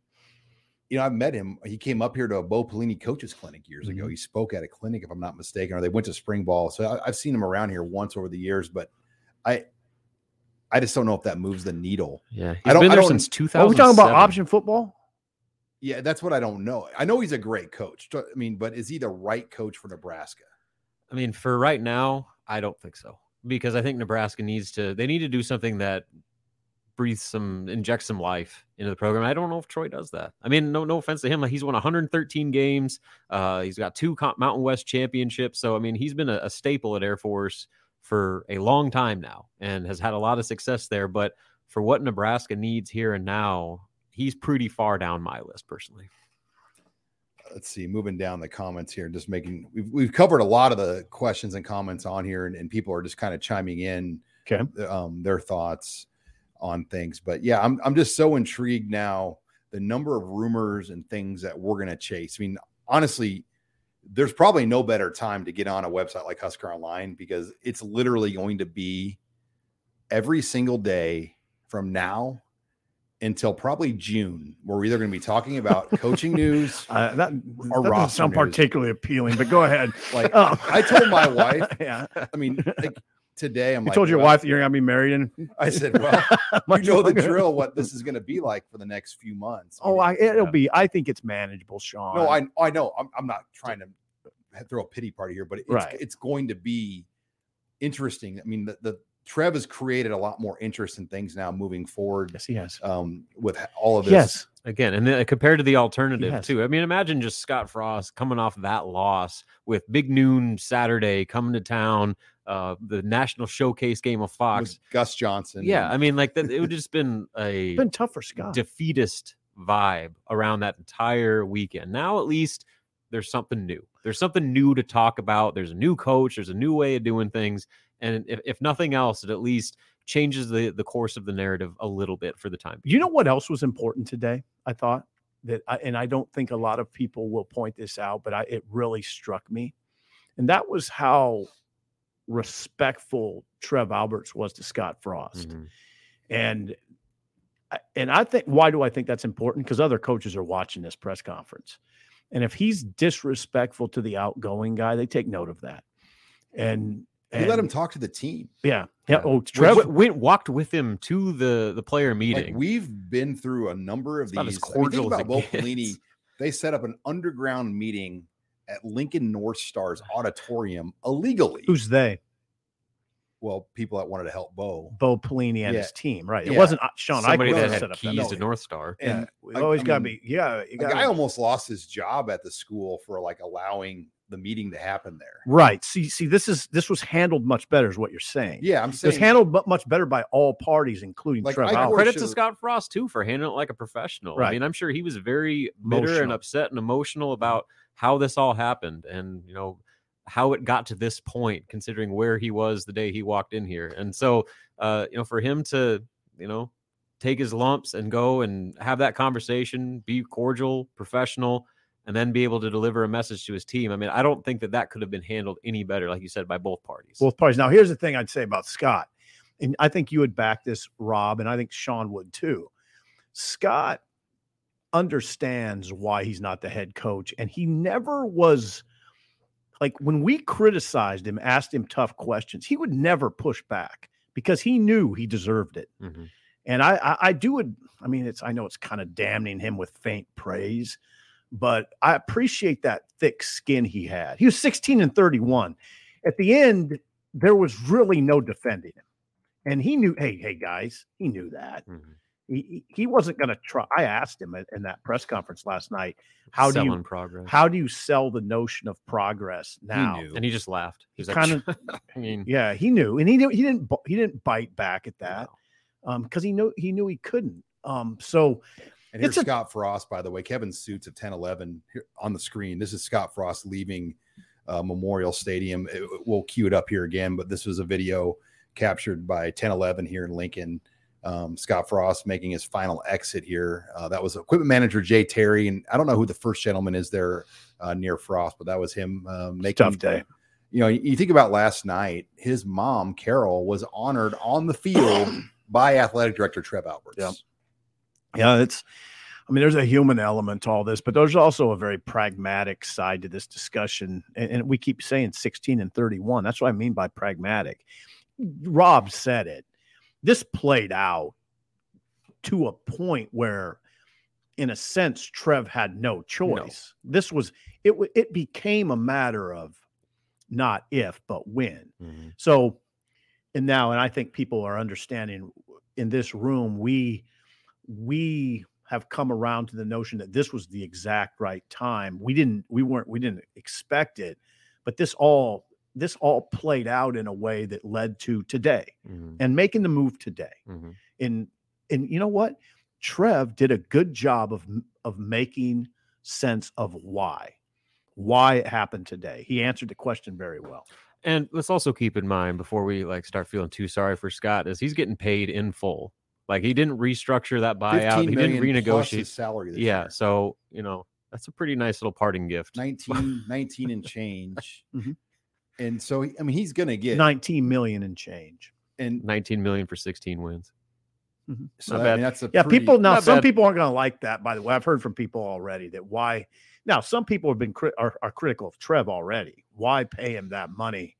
You know, I've met him. He came up here to a Bo Pelini coaches clinic years Mm-hmm. ago. He spoke at a clinic, if I'm not mistaken, or they went to spring ball. So I, I've seen him around here once over the years, but I, I just don't know if that moves the needle. Yeah, he's I don't- been I there don't- since Are 2000. we talking about option football? Yeah, that's what I don't know. I know he's a great coach. I mean, but is he the right coach for Nebraska? I mean, for right now, I don't think so because I think Nebraska needs to. They need to do something that breathes some, inject some life into the program. I don't know if Troy does that. I mean, no, no offense to him. He's won 113 games. Uh, he's got two Mountain West championships. So I mean, he's been a, a staple at Air Force for a long time now and has had a lot of success there. But for what Nebraska needs here and now, he's pretty far down my list personally. let's see, moving down the comments here, just making we've we've covered a lot of the questions and comments on here, and, and people are just kind of chiming in Okay. um, their thoughts on things. But yeah, I'm I'm just so intrigued now the number of rumors and things that we're gonna chase. I mean, honestly, there's probably no better time to get on a website like Husker Online because it's literally going to be every single day from now until probably June, where we're either going to be talking about coaching news. Uh, that Or that doesn't sound news. particularly appealing, but go ahead. Like Um, I told my wife, yeah. I mean, like today I'm You like, told your well, wife that you're gonna be married in. I said, well, you know the drill. What this is going to be like for the next few months. Oh, I, it'll be. I think it's manageable, Sean. no, I I know. I'm, I'm not trying to throw a pity party here, but it's Right. it's going to be interesting. I mean, the, the Trev has created a lot more interest in things now moving forward yes, he has. um, with all of this. Yes, Again, and then compared to the alternative Yes. too. I mean, imagine just Scott Frost coming off that loss with Big Noon Saturday coming to town, uh, the national showcase game of Fox. with Gus Johnson. Yeah, I mean, like that, it would just been a been tough for Scott. defeatist vibe around that entire weekend. Now, at least there's something new. There's something new to talk about. There's a new coach. There's a new way of doing things, and if, if nothing else, it at least changes the the course of the narrative a little bit for the time. You know what else was important today? I thought that, I, and I don't think a lot of people will point this out, but I, it really struck me, and that was how respectful Trev Alberts was to Scott Frost. Mhm. And and I think why do I think that's important? Because other coaches are watching this press conference. And if he's disrespectful to the outgoing guy, they take note of that. And, he and let him talk to the team. Yeah. Yeah. Oh, Trev Trev. went, walked with him to the the player Like meeting. we've been through a number of It's not as these. I mean, as about it Bo. Pelini. They set up an underground meeting at Lincoln North Stars auditorium illegally. Who's they? well, people that wanted to help Bo. Bo Pelini and Yeah. his team, right? It wasn't uh, Sean Somebody Eichel that set had up keys that. to North Star. Yeah, And we always got to be. Yeah, you A got guy almost lost his job at the school for like allowing the meeting to happen there. right. See, see, this is this was handled much better, is what you're saying. Yeah, I'm it was handled mu- much better by all parties, including Like, Trev I Credit to Scott Frost too for handling it like a professional. I mean, I'm sure he was very bitter and upset and emotional about how this all happened and you know how it got to this point, considering where he was the day he walked in here. And so, uh, you know, for him to you know take his lumps and go and have that conversation, be cordial, professional. And then be able to deliver a message to his team. I mean, I don't think that that could have been handled any better, like you said, by both parties. both parties. Now, here's the thing I'd say about Scott, and I think you would back this, Rob, and I think Sean would too. Scott understands why he's not the head coach, and he never was like when we criticized him, asked him tough questions, he would never push back because he knew he deserved it. Mhm. And I, I, I do it. I mean, it's I know it's kind of damning him with faint praise, but I appreciate that thick skin he had. He was 16 and 31. At the end, there was really no defending him, and he knew. Hey, hey, guys, he knew that. Mhm. He, he- he wasn't going to try. I asked him in, in that press conference last night, how do Selling you progress? how do you sell the notion of progress now? knew. and he just laughed. He's kinda- I mean, Yeah, he knew, and he knew he didn't he didn't bite back at that um because he knew he knew he couldn't. Um, so And here's a- Scott Frost, by the way. Kevin Sjuts of 10 11 here on the screen. This is Scott Frost leaving uh, Memorial Stadium. It- we'll cue it up here again, but this was a video captured by 10 11 here in Lincoln. Um, Scott Frost making his final exit here. Uh, that was equipment manager Jay Terry. And I don't know who the first gentleman is there uh, near Frost, but that was him uh, making tough day. You know, you think about last night, his mom, Carol, was honored on the field by athletic director Trev Alberts. Yep. Yeah, it's. I mean, there's a human element to all this, but there's also a very pragmatic side to this discussion. And, and we keep saying 16 and 31. That's what I mean by pragmatic. Rob said it. This played out to a point where, in a sense, Trev had no choice. This was it. It became a matter of not if, but when. mhm. So, and now, and I think people are understanding in this room, we we have come around to the notion that this was the exact right time. We didn't, we weren't, we didn't expect it, but this all this all played out in a way that led to today Mhm. and making the move today. Mhm. And and you know what? Trev did a good job of of making sense of why why it happened today. He answered the question very well. And let's also keep in mind before we like start feeling too sorry for Scott is he's getting paid in full. Like he didn't restructure that buyout. He didn't million plus his renegotiate. salary. This Yeah. year. So, you know, that's a pretty nice little parting gift. 19, 19 and change. Mhm. And so, I mean, he's going to get 19 million and change. and 19 million for 16 wins. so not I mean, that's a Yeah, pretty- people now some bad. people aren't going to like that by the way. I've heard from people already that why now some people have been cri- are, are critical of Trev already. Why pay him that money?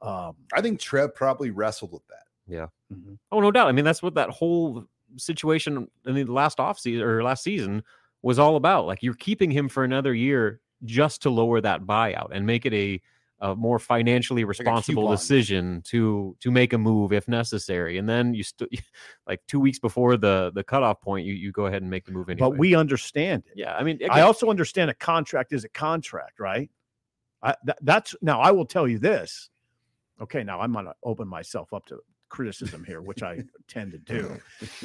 Um I think Trev probably wrestled with that. Mhm. Oh, no doubt. I mean, that's what that whole situation in the last off season or last season was all about. Like you're keeping him for another year just to lower that buyout and make it a, a more financially responsible coupon. decision to to make a move if necessary. And then you st- like two weeks before the the cutoff point, you you go ahead and make the move anyway. But we understand it. yeah, I mean, I also understand a contract is a contract, right? I, that, that's now I will tell you this. Okay, now I'm going to open myself up to criticism here, which I tend to do.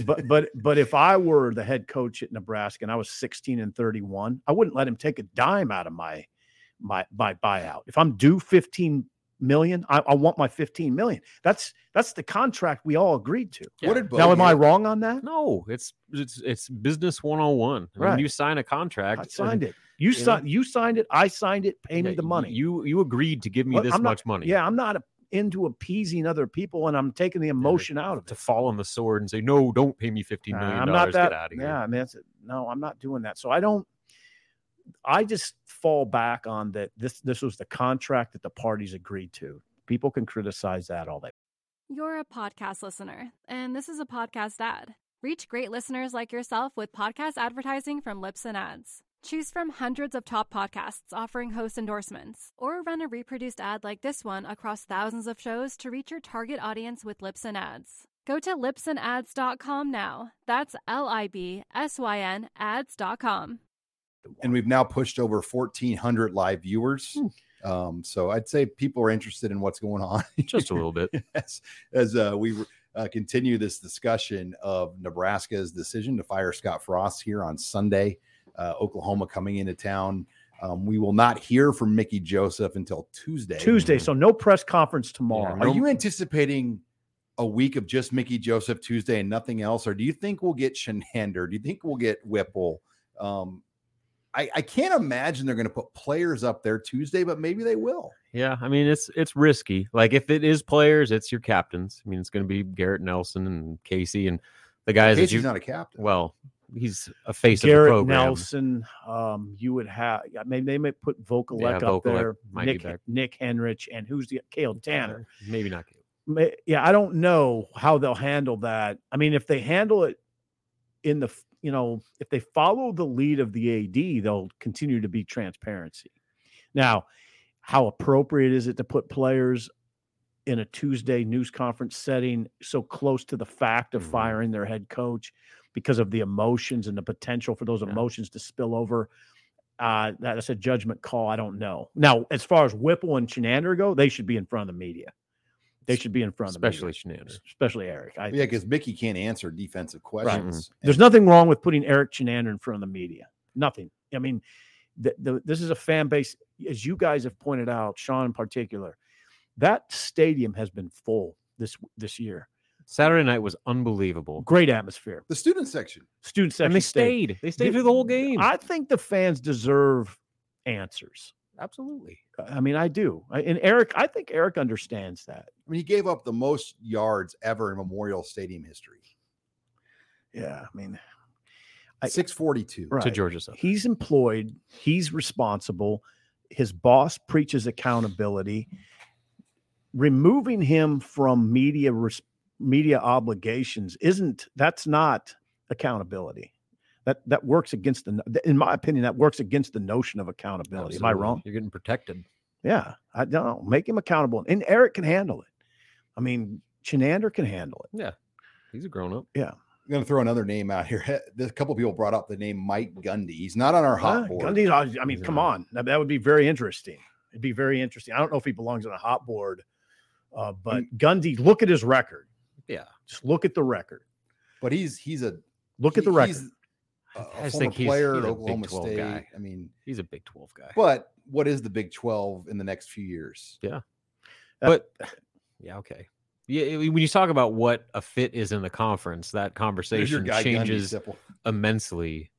But but but if I were the head coach at Nebraska and I was 16 and 31, I wouldn't let him take a dime out of my my my buyout. If I'm due 15 million, I, I want my 15 million. That's that's the contract we all agreed to. What did Now, am I wrong on that? no, it's it's it's business one on one. When Right. you sign a contract, I and- signed it. You you signed. You signed it. I signed it. Pay me the money. You you agreed to give me Well, this not- much money. Yeah, I'm not a, into appeasing other people, and I'm taking the emotion out of to it. To fall on the sword and say no, don't pay me fifteen million I'm dollars. not that. Get out of here. Yeah, I mean, that's, no, I'm not doing that. So I don't. I just fall back on that. This this was the contract that the parties agreed to. People can criticize that all day. You're a podcast listener, and this is a podcast ad. Reach great listeners like yourself with podcast advertising from Libsyn Ads. Choose from hundreds of top podcasts offering host endorsements, or run a reproduced ad like this one across thousands of shows to reach your target audience with Libsyn Ads. Go to libsynads.com now. That's L I B S Y N ads.com. and we've now pushed over 1,400 live viewers. Hmm. Um, so I'd say people are interested in what's going on. Just a little bit. as as uh, we uh, continue this discussion of Nebraska's decision to fire Scott Frost here on Sunday, uh, Oklahoma coming into town. Um, we will not hear from Mickey Joseph until Tuesday. Tuesday, so no press conference tomorrow. Are you anticipating a week of just Mickey Joseph Tuesday and nothing else, or do you think we'll get Chinander? Do you think we'll get Whipple? Um, I, I can't imagine they're going to put players up there Tuesday, but maybe they will. Yeah, I mean it's it's risky. Like if it is players, it's your captains. I mean it's going to be Garrett Nelson and Casey and the guys that Casey's you. not a captain. well, he's a face Garrett of the program. Nelson. Um, you would have I mean, they might put Vokolek Yeah, up Vokolek there. Nick. Nick Henrich and who's the Caleb Tannor. Maybe not. Yeah, I don't know how they'll handle that. I mean, if they handle it in the you know if they follow the lead of the AD, they'll continue to be transparency. Now, how appropriate is it to put players in a Tuesday news conference setting so close to the fact of Mhm. firing their head coach because of the emotions and the potential for those Yeah. emotions to spill over? Uh, that's a judgment call. I don't know. Now, as far as Whipple and Chinander go, they should be in front of the media. They should be in front of the Especially media, Chinander. especially Erik. I Yeah, because Mickey can't answer defensive questions. There's nothing wrong with putting Erik Chinander in front of the media. Nothing. I mean, the, the, this is a fan base, as you guys have pointed out, Sean in particular. That stadium has been full this this year. Saturday night was unbelievable. Great atmosphere. The student section. Student section And they stayed. stayed. They stayed through the whole game. I think the fans deserve answers. Absolutely. I mean, I do. I- And Erik, I think Erik understands that. I mean, he gave up the most yards ever in Memorial Stadium history. Yeah, I mean, I- 642. right. To Georgia Southern. He's employed. He's responsible. His boss preaches accountability. Removing him from media res- media obligations isn't. That's not accountability. That that works against the. In my opinion, that works against the notion of accountability. Am I wrong? You're getting protected. Yeah, I don't know. Make him accountable, and Erik can handle it. I mean, Chinander can handle it. Yeah. He's a grown up. Yeah. I'm going to throw another name out here. A couple people brought up the name Mike Gundy. He's not on our hot Ah, board. Gundy's I mean, come on. That, that would be very interesting. It'd be very interesting. I don't know if he belongs on a hot board, uh, but Gundy, look at his record. Yeah. Just look at the record. but he's he's a Look at the record. he's a, a I just former think he's- player he's at a Big Oklahoma 12 State. guy. I mean, He's a Big 12 guy. but what is the Big 12 in the next few years? Yeah. But yeah, okay. Yeah, when you talk about what a fit is in the conference, that conversation guy, Gundy, changes Sipple. immensely.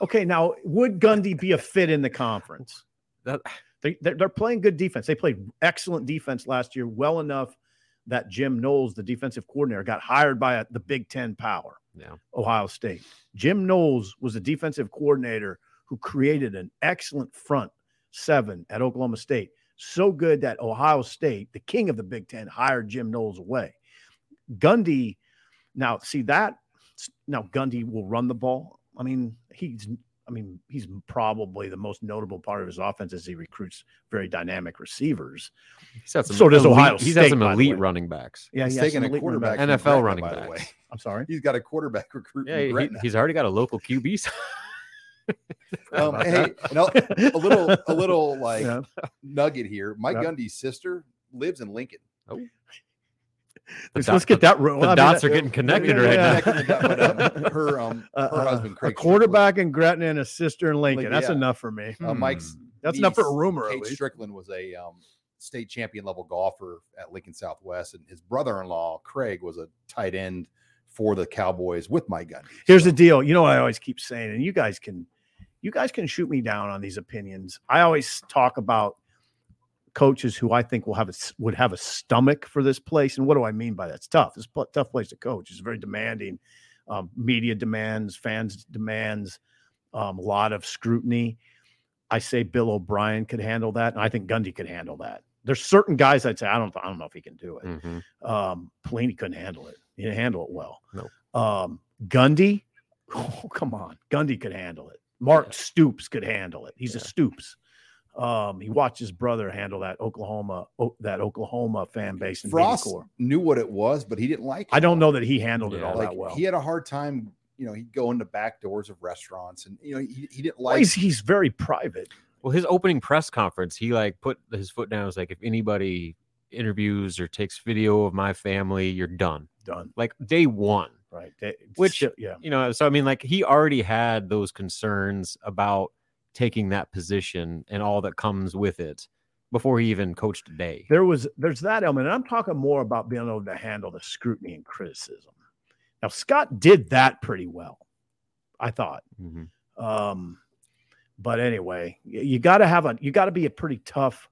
Okay, now would Gundy be a fit in the conference? That They, they're, they're playing good defense. They played excellent defense last year, well enough that Jim Knowles, the defensive coordinator, got hired by a, the Big Ten power. yeah. Ohio State. Jim Knowles was a defensive coordinator who created an excellent front seven at Oklahoma State. So good that Ohio State, the king of the Big Ten, hired Jim Knowles away. Gundy, now see that now Gundy will run the ball. I mean, he's I mean, he's probably the most notable part of his offense as he recruits very dynamic receivers. He's had some So does elite- Ohio He's had State, some elite running backs. Yeah, He's he has taking a elite running quarterback NFL Gretna, running by the way. I'm sorry. He's got a quarterback recruit. Yeah, he, he's already got a local QB. Um, hey, no, a little, a little like Yeah. nugget here. Mike Yeah. Gundy's sister lives in Lincoln. The Let's, dot- let's get that. ro- the I dots that- are getting connected yeah, right yeah. now. Connected to that, but, her, um, her Uh, uh, husband, Craig a quarterback in Gretna and a sister in Lincoln. Lincoln, That's yeah. enough for me. Strickland. Uh, Mike's Hmm. That's enough for a niece, rumor, at Kate least. Strickland was a um, state champion level golfer at Lincoln Southwest, and his brother-in-law Craig was a tight end for the Cowboys with Mike Gundy. Here's So, the deal. You know what I always keep saying, and you guys can, you guys can shoot me down on these opinions. I always talk about coaches who I think will have a would have a stomach for this place. And what do I mean by that? It's tough. It's a tough place to coach. It's very demanding. Um, media demands, fans demands, um, a lot of scrutiny. I say Bill O'Brien could handle that, and I think Gundy could handle that. There's certain guys I'd say I don't I don't know if he can do it. Mhm. Um, Pelini couldn't handle it. He didn't handle it well. No. Um, Gundy, oh come on, Gundy could handle it. Mark Stoops could handle it. He's a Stoops. Um, he watched his brother handle that Oklahoma, o- that Oklahoma fan base in Frost Core. knew what it was, but he didn't like it. I don't know that he handled it all like that well. he had a hard time. You know, he'd go into back doors of restaurants, and you know, he, he didn't Well, like. he's, he's very private. Well, his opening press conference, he like put his foot down. Was like, if anybody interviews or takes video of my family, you're done. Done Like day one. right. They- Which- still- yeah, you know so i mean like he already had those concerns about taking that position and all that comes with it before he even coached a day there was there's that element. And I'm talking more about being able to handle the scrutiny and criticism. Now Scott did that pretty well, I thought. Mhm. Um, but anyway, y- you got to have a you got to be a pretty tough.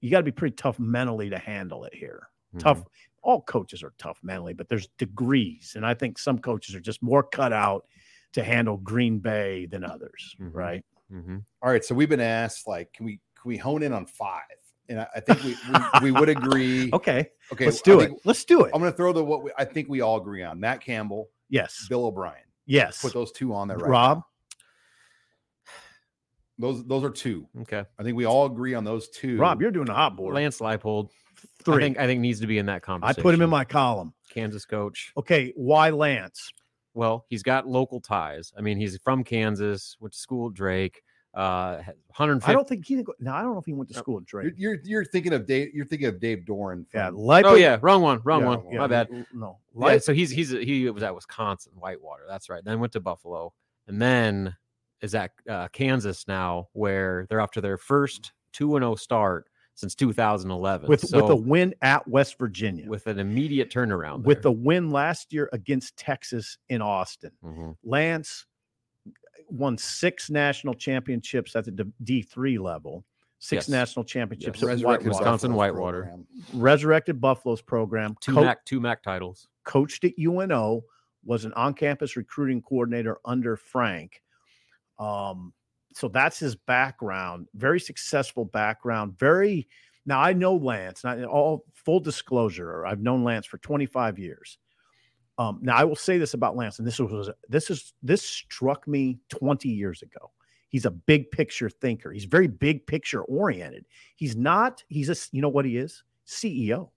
You got to be pretty tough mentally to handle it here. Tough. All coaches are tough mentally, but there's degrees, and I think some coaches are just more cut out to handle Green Bay than others, Mhm. right? Mm-hmm. All right, so we've been asked like, can we can we hone in on five? And I, I think we, we we would agree. Okay, Okay, let's do I it. think- Let's do it. I'm going to throw the what we, I think we all agree on: Matt Campbell, Yes, Bill O'Brien. yes. Put those two on there, right Rob, now. Those those are two. Okay. I think we all agree on those two. Rob, you're doing a hot board. Lance Leipold, three. I think I think needs to be in that conversation. I put him in my column. Kansas coach. Okay, why Lance? Well, he's got local ties. I mean, he's from Kansas, went to school at Drake. Uh, 150. I don't think he didn't go. No, I don't know if he went to school at You're, Drake. you're you're thinking of Dave. You're thinking of Dave Doeren. Yeah, from- oh yeah, wrong one, wrong yeah, one. yeah, My bad. n- No, Yeah, so he's he's he was at Wisconsin, Whitewater. That's right. Then went to Buffalo, and then is at uh, Kansas now, where they're up to their first two and zero start since 2011 with So, with a win at West Virginia, with an immediate turnaround. with there. the win last year against Texas in Austin. Mhm. Lance won six national championships at the D three level, six Yes. national championships Yes, at resurrected Whitewater, Wisconsin Buffalo's Whitewater. program. resurrected Buffalo's program, two co- Mac two Mac titles. coached at UNO, was an on-campus recruiting coordinator under Frank. Um, so that's his background. Very successful background. Very now I know Lance. Not all full disclosure. I've known Lance for 25 years. Um, now I will say this about Lance, and this was this is this struck me 20 years ago. He's a big picture thinker. He's very big picture oriented. He's not. He's a you know what he is CEO.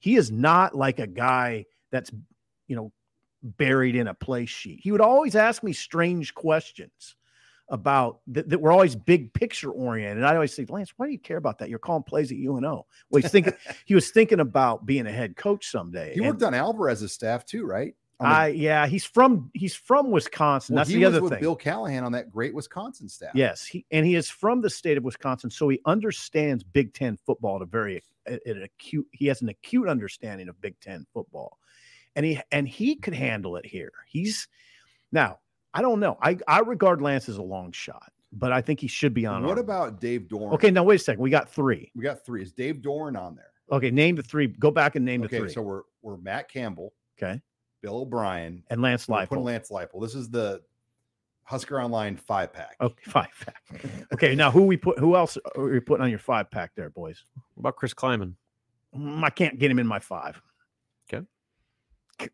He is not like a guy that's you know buried in a play sheet. He would always ask me strange questions about that, that were always big picture oriented. I always say, Lance, why do you care about that? You're calling plays at UNO. Well, he's thinking he was thinking about being a head coach someday. He And worked on Alvarez's staff too, right? I yeah, he's from he's from Wisconsin. well, That's he the was other with thing. Bill Callahan on that great Wisconsin staff. Yes, he and he is from the state of Wisconsin, so he understands Big Ten football at a very at an acute. He has an acute understanding of Big Ten football, and he and he could handle it here. He's now. I don't know. I I regard Lance as a long shot, but I think he should be on. What our- about Dave Doeren? Okay, now wait a second. We got three. we got three. Is Dave Doeren on there? Okay, name the three. Go back and name the Okay, three. so we're we're Matt Campbell, okay, Bill O'Brien, and Lance we're putting Leipold. Lance Leipold. This is the Husker Online five pack. Okay, five pack. Okay, now who we put? Who else are we putting on your five pack there, boys? What about Chris Klieman? Mm, I can't get him in my five.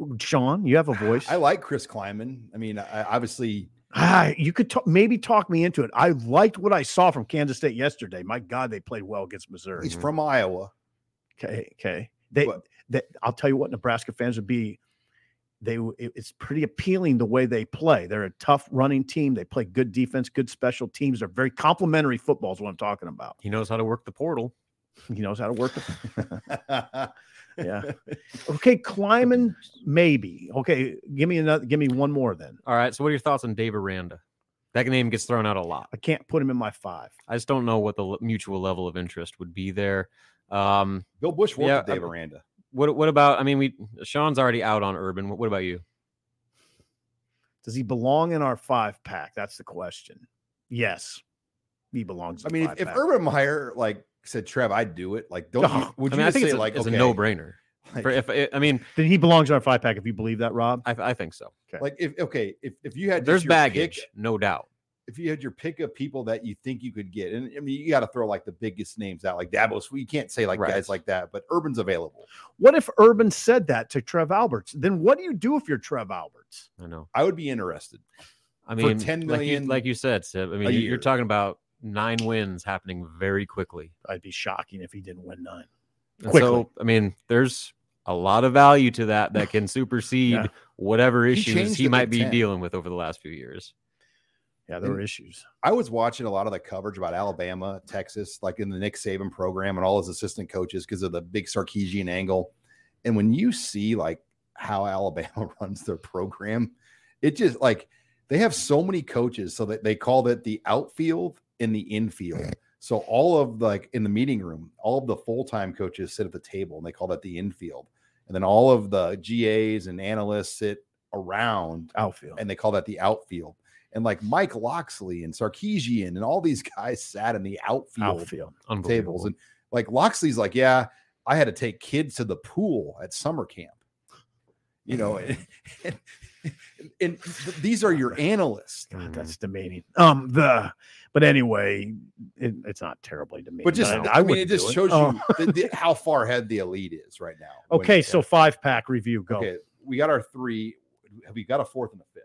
Okay. Sean, you have a voice. I like Chris Klieman. I mean, I, obviously, Ah, you could talk, maybe talk me into it. I liked what I saw from Kansas State yesterday. My God, they played well against Missouri. he's from Iowa. Okay, okay. They, But- that I'll tell you what, Nebraska fans would be. They, it- it's pretty appealing the way they play. They're a tough running team. They play good defense, good special teams. They're very complimentary football. Is what I'm talking about. He knows how to work the portal. He knows how to work. The, yeah. Okay, climbing maybe. Okay, give me another. Give me one more then. All right. So, what are your thoughts on Dave Aranda? That name gets thrown out a lot. I can't put him in my five. I just don't know what the mutual level of interest would be there. Um, Bill Busch worked Yeah, with Dave I- Aranda. what what about? I mean, we Sean's already out on Urban. What, what about you? Does he belong in our five pack? That's the question. Yes, he belongs. I mean, the if, five if. Urban Meyer like said, Trev, I'd do it. Like, don't you, Oh, would I you mean, I think say it's, a, like it's okay, a no brainer. like, For if I mean, then he belongs in our five pack. If you believe that, Rob. I, I think so. Okay. like if okay, if if you had There's baggage, pick, no doubt. if you had your pick of people that you think you could get, and I mean, you got to throw like the biggest names out, like Davos. You can't say like Right. guys like that, but Urban's available. What if Urban said that to Trev Alberts? Then what do you do if you're Trev Alberts? I know. I would be interested. I For mean, 10 like you, like you said, Sib. I mean, a you- year. you're talking about nine wins happening very quickly. I'd be shocking if he didn't win nine. Quickly. so, I mean, there's a lot of value to that that can supersede Yeah. whatever issues changed he might be Ten. dealing with over the last few years. Yeah, there were issues. I was watching a lot of the coverage about Alabama, Texas, like in the Nick Saban program and all his assistant coaches because of the big Sarkisian angle. And when you see like how Alabama runs their program, it just like they have so many coaches so that they call it the outfield and the infield. So all of like in the meeting room, all of the full-time coaches sit at the table and they call that the infield. And then all of the GAs and analysts sit around Outfield. and they call that the outfield. And like Mike Locksley and Sarkisian and all these guys sat in the outfield, Outfield. tables. And like Locksley's like, yeah, I had to take kids to the pool at summer camp. You know, and, and and these are your analysts. God, that's demeaning. Um, the but anyway, it, it's not terribly demeaning. But just, I, I, I mean, it just do shows Oh. you the, the, how far ahead the elite is right now. okay, so five pack review go. okay, we got our three. Have we got a fourth and a fifth?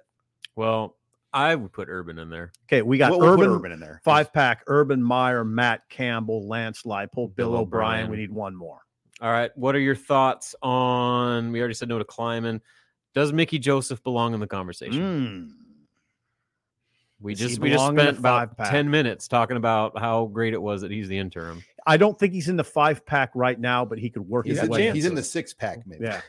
Well, I would put Urban in there. Okay, we got We'll- we'll Urban, Urban in there. five pack, Urban Meyer, Matt Campbell, Lance Leipold, Bill, Bill O'Brien. O'Brien. We need one more. All right. What are your thoughts on? We already said no to Klieman. Does Mickey Joseph belong in the conversation? Mm. We Does just we just belong in the spent about five-pack? ten minutes talking about how great it was that he's the interim. I don't think he's in the five pack right now, but he could work He's, his the, way. he's in the six pack, maybe. Yeah.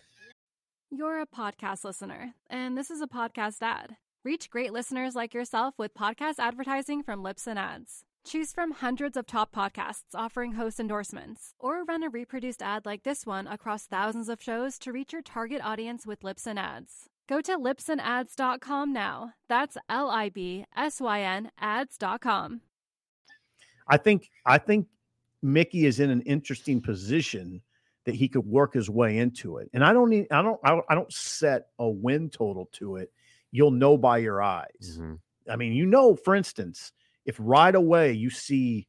You're a podcast listener, and this is a podcast ad. Reach great listeners like yourself with podcast advertising from Libsyn Ads. Choose from hundreds of top podcasts offering host endorsements, or run a reproduced ad like this one across thousands of shows to reach your target audience with Libsyn Ads. Go to libsynads.com now. That's L I B S Y N ads.com. I think I think Mickey is in an interesting position that he could work his way into it. And I don't need I don't I don't, set a win total to it. You'll know by your eyes. Mhm. I mean, you know, for instance, if right away you see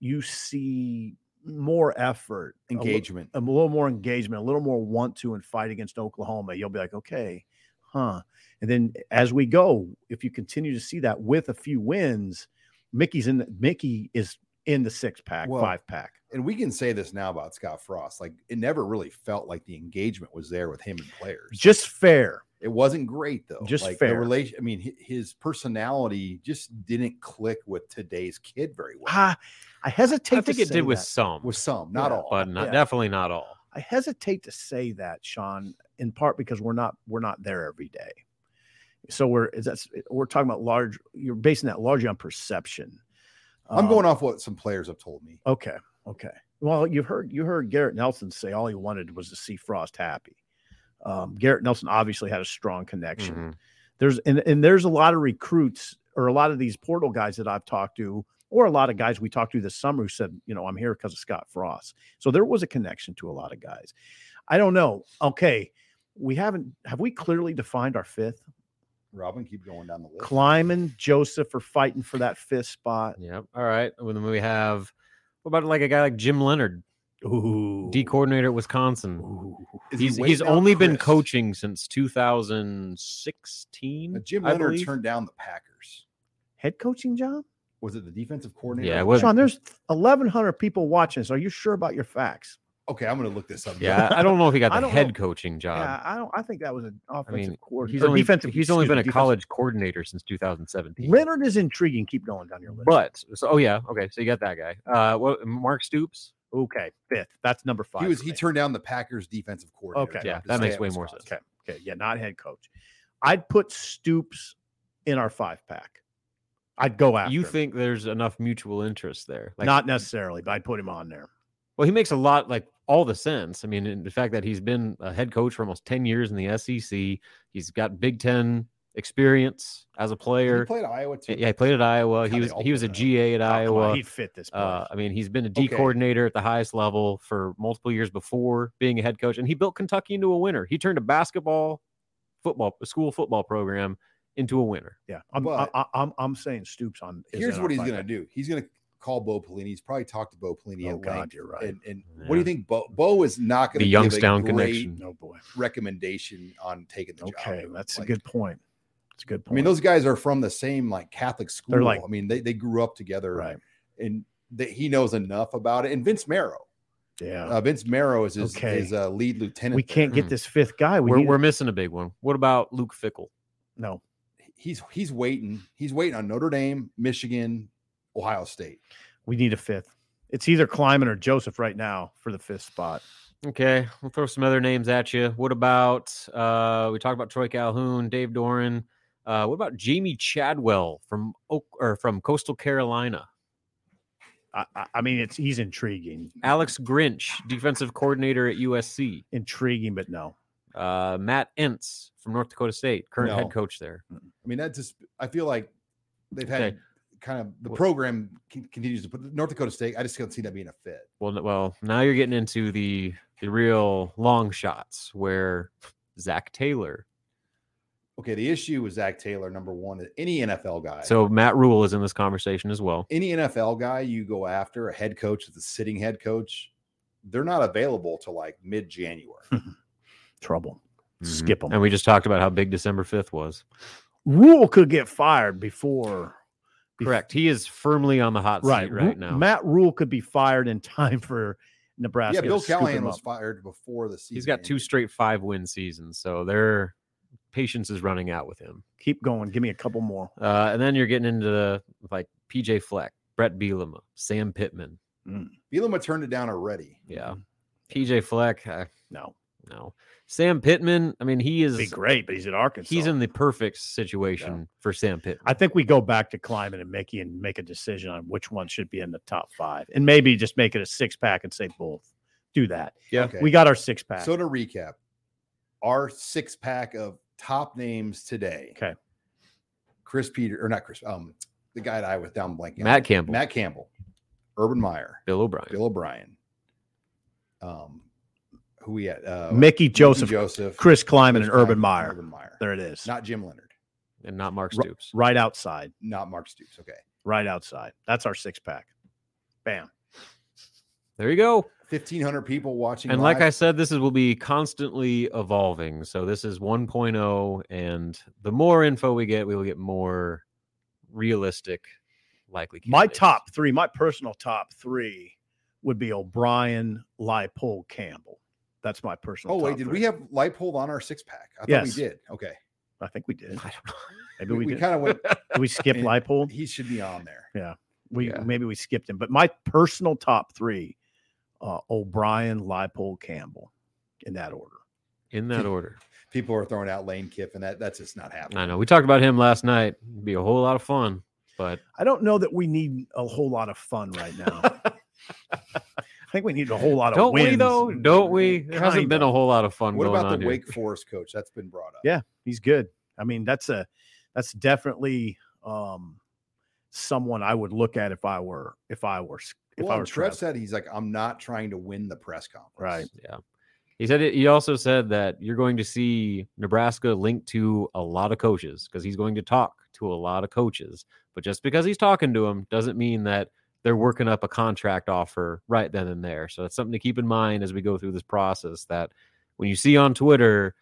you see more effort, a li- Engagement. a, little more engagement, a little more want to and fight against Oklahoma, you'll be like, okay, huh. And then as we go, if you continue to see that with a few wins, Mickey's in the, Mickey is in the six pack, Well, five pack. And we can say this now about Scott Frost. Like it never really felt like the engagement was there with him and players. Just fair. It wasn't great though. Just like fair. The relation. I mean, his personality just didn't click with today's kid very well. Ah, I hesitate I think to it say did with some, with some, not Yeah. all. but not Yeah. definitely not all. I hesitate to say that, Sean, in part because we're not we're not there every day. So we're is that's we're talking about large. You're basing that largely on perception. I'm Um, going off what some players have told me. Okay, okay. Well, you heard you heard Garrett Nelson say all he wanted was to see Frost happy. Um, Garrett Nelson obviously had a strong connection. Mhm. There's and, and there's a lot of recruits or a lot of these portal guys that I've talked to, or a lot of guys we talked to this summer who said, you know, I'm here because of Scott Frost. So there was a connection to a lot of guys. I don't know. Okay, we haven't have we clearly defined our fifth? Robin, keep going down the list. Klieman, Joseph are fighting for that fifth spot. Yep. All right. Well, then we have what about like a guy like Jim Leonhard, Ooh, D coordinator at Wisconsin. Ooh. He He's waiting he's on only been coaching since 2016. Uh, Jim Leonhard turned down the Packers. head coaching job. Was it the defensive coordinator? Yeah, it was. Sean, there's 1,100 people watching. So are you sure about your facts? Okay, I'm going to look this up. Yeah, I don't know if he got the head know. coaching job. yeah, I don't. I think that was an I offensive mean, coordinator. he's only defensive. he's only been me, a defensive- college coordinator since 2017. Leonhard is intriguing. Keep going down your list. But so oh yeah, okay, so you got that guy. Uh, what Mark Stoops? Okay, fifth. That's number five. He was he me. turned down the Packers defensive coordinator. Okay. Yeah, that makes way more sense. Okay, okay, yeah, not head coach. I'd put Stoops in our five pack. I'd go after. You him. think there's enough mutual interest there? Like, not necessarily, but I'd put him on there. Well, he makes a lot like all the sense. I mean, in the fact that he's been a head coach for almost 10 years in the SEC, he's got Big Ten experience as a He player. played at Iowa too. Yeah, he played at Iowa. God, He was he was a GA at Oh, come on, Iowa. he'd fit this. Uh. I mean, he's been a D Okay. coordinator at the highest level for multiple years before being a head coach, and he built Kentucky into a winner. He turned a basketball, football, a school football program into a winner. yeah, I'm, but- I, I, am I'm saying Stoops on. Here's what he's going to pack. do. He's going to call Bo Pelini. He's probably talked to Bo Pelini Oh, at God, length. you're right. And, and what do you think? Bo, Bo is not going The to Youngstown give a great connection. Oh boy. recommendation on taking the job. Okay, that's Like, a good point. It's a good point. I mean, those guys are from the same like Catholic school. like- I mean, they, they grew up together, right? and they, he knows enough about it. And Vince Marrow, Yeah. uh, Vince Marrow is his, Okay. his uh, lead lieutenant. we can't there. get this fifth guy. We We're, we're missing a big one. What about Luke Fickell? no. He's he's waiting. He's waiting on Notre Dame, Michigan, Ohio State. We need a fifth. It's either Klieman or Joseph right now for the fifth spot. Okay, we'll throw some other names at you. What about uh we talked about Troy Calhoun, Dave Doeren. Uh what about Jamey Chadwell from Oak or from Coastal Carolina? I, I, I mean, it's he's intriguing, Alex Grinch, defensive coordinator at USC. intriguing, but no. Uh Matt Entz from North Dakota State, current No. head coach there. I mean, that just I feel like they've had Okay. kind of the Well- program con- continues to put North Dakota State. I just don't see that being a fit. Well, n- well, now you're getting into the the real long shots where Zac Taylor. Okay, the issue with Zac Taylor, number one, is any NFL guy. So Matt Rhule is in this conversation as well. any NFL guy you go after, a head coach that's a sitting head coach, they're not available till like mid January. Trouble. Mhm. them. And we just talked about how big December 5th was. Rhule could get fired before. bef- Correct. He is firmly on the hot seat Right. right, now. Matt Rhule could be fired in time for Nebraska. yeah, to Bill scoop Callahan him was up. fired before the season. He's got two straight five win seasons, so their patience is running out with him. Keep going. Give me a couple more. Uh, and then you're getting into the like PJ Fleck, Bret Bielema, Sam Pittman. Bielema turned it down already. Yeah. PJ Fleck, uh, No, no. Sam Pittman, I mean, he is be great, but he's at Arkansas. he's in the perfect situation for Sam Pittman. I think we go back to Klieman and Mickey and make a decision on which one should be in the top five, and maybe just make it a six pack and say both. Do that. Yeah. Okay. We got our six pack. So to recap, our six pack of top names today. okay. Chris Peter or not Chris, um, the guy that I was down blanking. on. Matt Campbell. Matt Campbell, Urban Meyer, Bill O'Brien. Bill O'Brien. Um, who we at? Uh, Mickey Joseph, Joseph, Chris Klieman, Chris and Urban Meyer. Urban Meyer. There it is. Not Jim Leonhard, and not Mark Ri- Stoops. right outside. not Mark Stoops. Okay, Right outside. That's our six pack. Bam. There you go. fifteen hundred people watching. And like. I said, this is will be constantly evolving. So this is 1.0, and the more info we get, we will get more realistic, likely. My top three, my personal top three would be O'Brien, Leipold, Campbell. That's my personal. Oh wait, did three. we have Leipold on our six pack? I thought Yes. we did. Okay, I think we did. I don't know. Maybe we, we, we kind of went. Did we skip and Leipold? He should be on there. Yeah we Yeah. maybe we skipped him, but my personal top three: uh, O'Brien, Leipold, Campbell, in that order. in that order. People are throwing out Lane Kiffin. That that's just not happening. I know we talked about him last night. It'd be a whole lot of fun, but I don't know that we need a whole lot of fun right now. I think we need a whole lot of don't we though? Don't we? There hasn't been a whole lot of fun What about the here. Wake Forest coach? That's been brought up. Yeah, he's good. I mean, that's a that's definitely um someone I would look at if I were if I were if Well, I and were Trev Trev. said he's like, I'm not trying to win the press conference. Right. Yeah. He said it, he also said that you're going to see Nebraska linked to a lot of coaches because he's going to talk to a lot of coaches. But just because he's talking to them doesn't mean that they're working up a contract offer right then and there. So that's something to keep in mind as we go through this process that when you see on Twitter,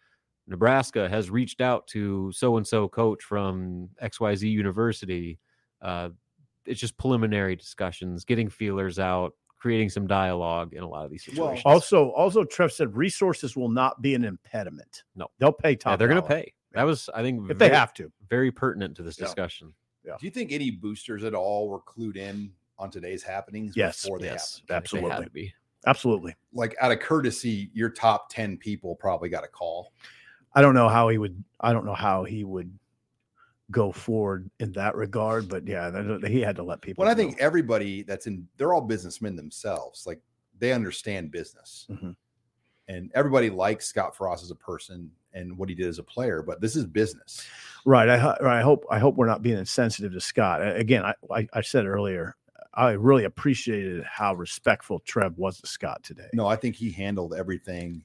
Nebraska has reached out to so and so coach from XYZ University. Uh, it's just preliminary discussions, getting feelers out, creating some dialogue in a lot of these Well, situations. Also, also Trev said resources will not be an impediment. No. They'll pay top. yeah, they're going to pay. That was, I think, if they have to. very pertinent to this Yeah. discussion. Do you think any boosters at all were clued in on today's happenings Yes, before they Yes, happened? I they had absolutely. to be. Absolutely. Like out of courtesy, your top 10 people probably got a call. I don't know how he would. I don't know how he would go forward in that regard, but yeah, he had to let people. Well, I think everybody that's in, they're all businessmen themselves. Like they understand business. Mhm. And everybody likes Scott Frost as a person and what he did as a player, but this is business. Right. I, I hope I hope we're not being insensitive to Scott. Again, I, I, I said earlier, I really appreciated how respectful Trev was to Scott today. No, I think he handled everything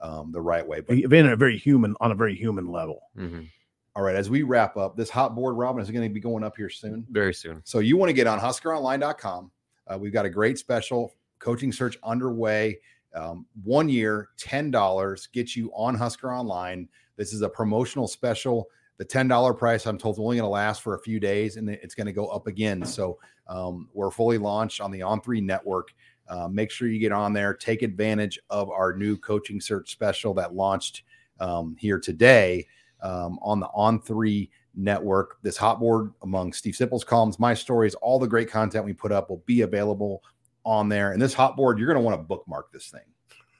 um, the right way. But in a very human on a very human level. Mhm. All right, as we wrap up, this hot board, Robin, is going to be going up here soon. Very soon. So you want to get on huskeronline.com. Uh, we've got a great special coaching search underway. Um, one year, $10 gets you on Husker Online. This is a promotional special. The $10 price, I'm told, is only going to last for a few days and it's going to go up again. So um, we're fully launched on the On3 network. Uh, make sure you get on there, take advantage of our new coaching search special that launched um, here today um, on the On3 network. This hot board among Steve Sipple's columns, my stories, all the great content we put up will be available on there. And this hot board, you're going to want to bookmark this thing.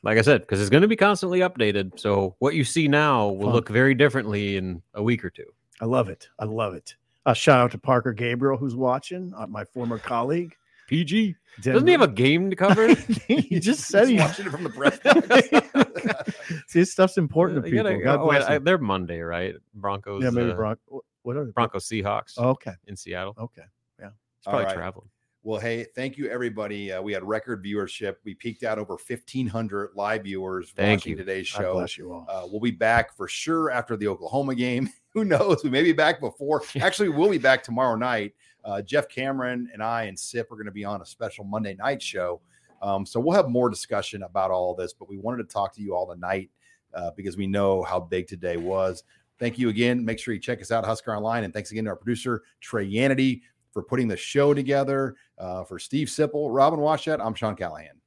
Like I said, because it's going to be constantly updated. So what you see now will Fun. look very differently in a week or two. I love it. I love it. A shout out to Parker Gabriel who's watching, uh, my former colleague. PG. Doesn't he have a game to cover? he just said He's he watching it from the press box. See, this stuff's important to people. gotta- God oh, wait, I- they're Monday, right? Broncos. yeah, maybe uh, Bron- What are they? Broncos Seahawks Oh, okay. in Seattle. Okay. He's All probably right. traveling. Well, hey, thank you, everybody. Uh, we had record viewership. We peaked out over 1,500 live viewers Thank watching you. today's God show. bless you all. Uh, we'll be back for sure after the Oklahoma game. who knows? We may be back before. Actually, we'll be back tomorrow night. Uh, Jeff Cameron and I and Sip are going to be on a special Monday night show. Um, so we'll have more discussion about all this, but we wanted to talk to you all tonight uh, because we know how big today was. Thank you again. Make sure you check us out, Husker Online. And thanks again to our producer, Trey Yanity, for putting the show together. Uh, for Steve Sipple, Robin Washut, I'm Sean Callahan.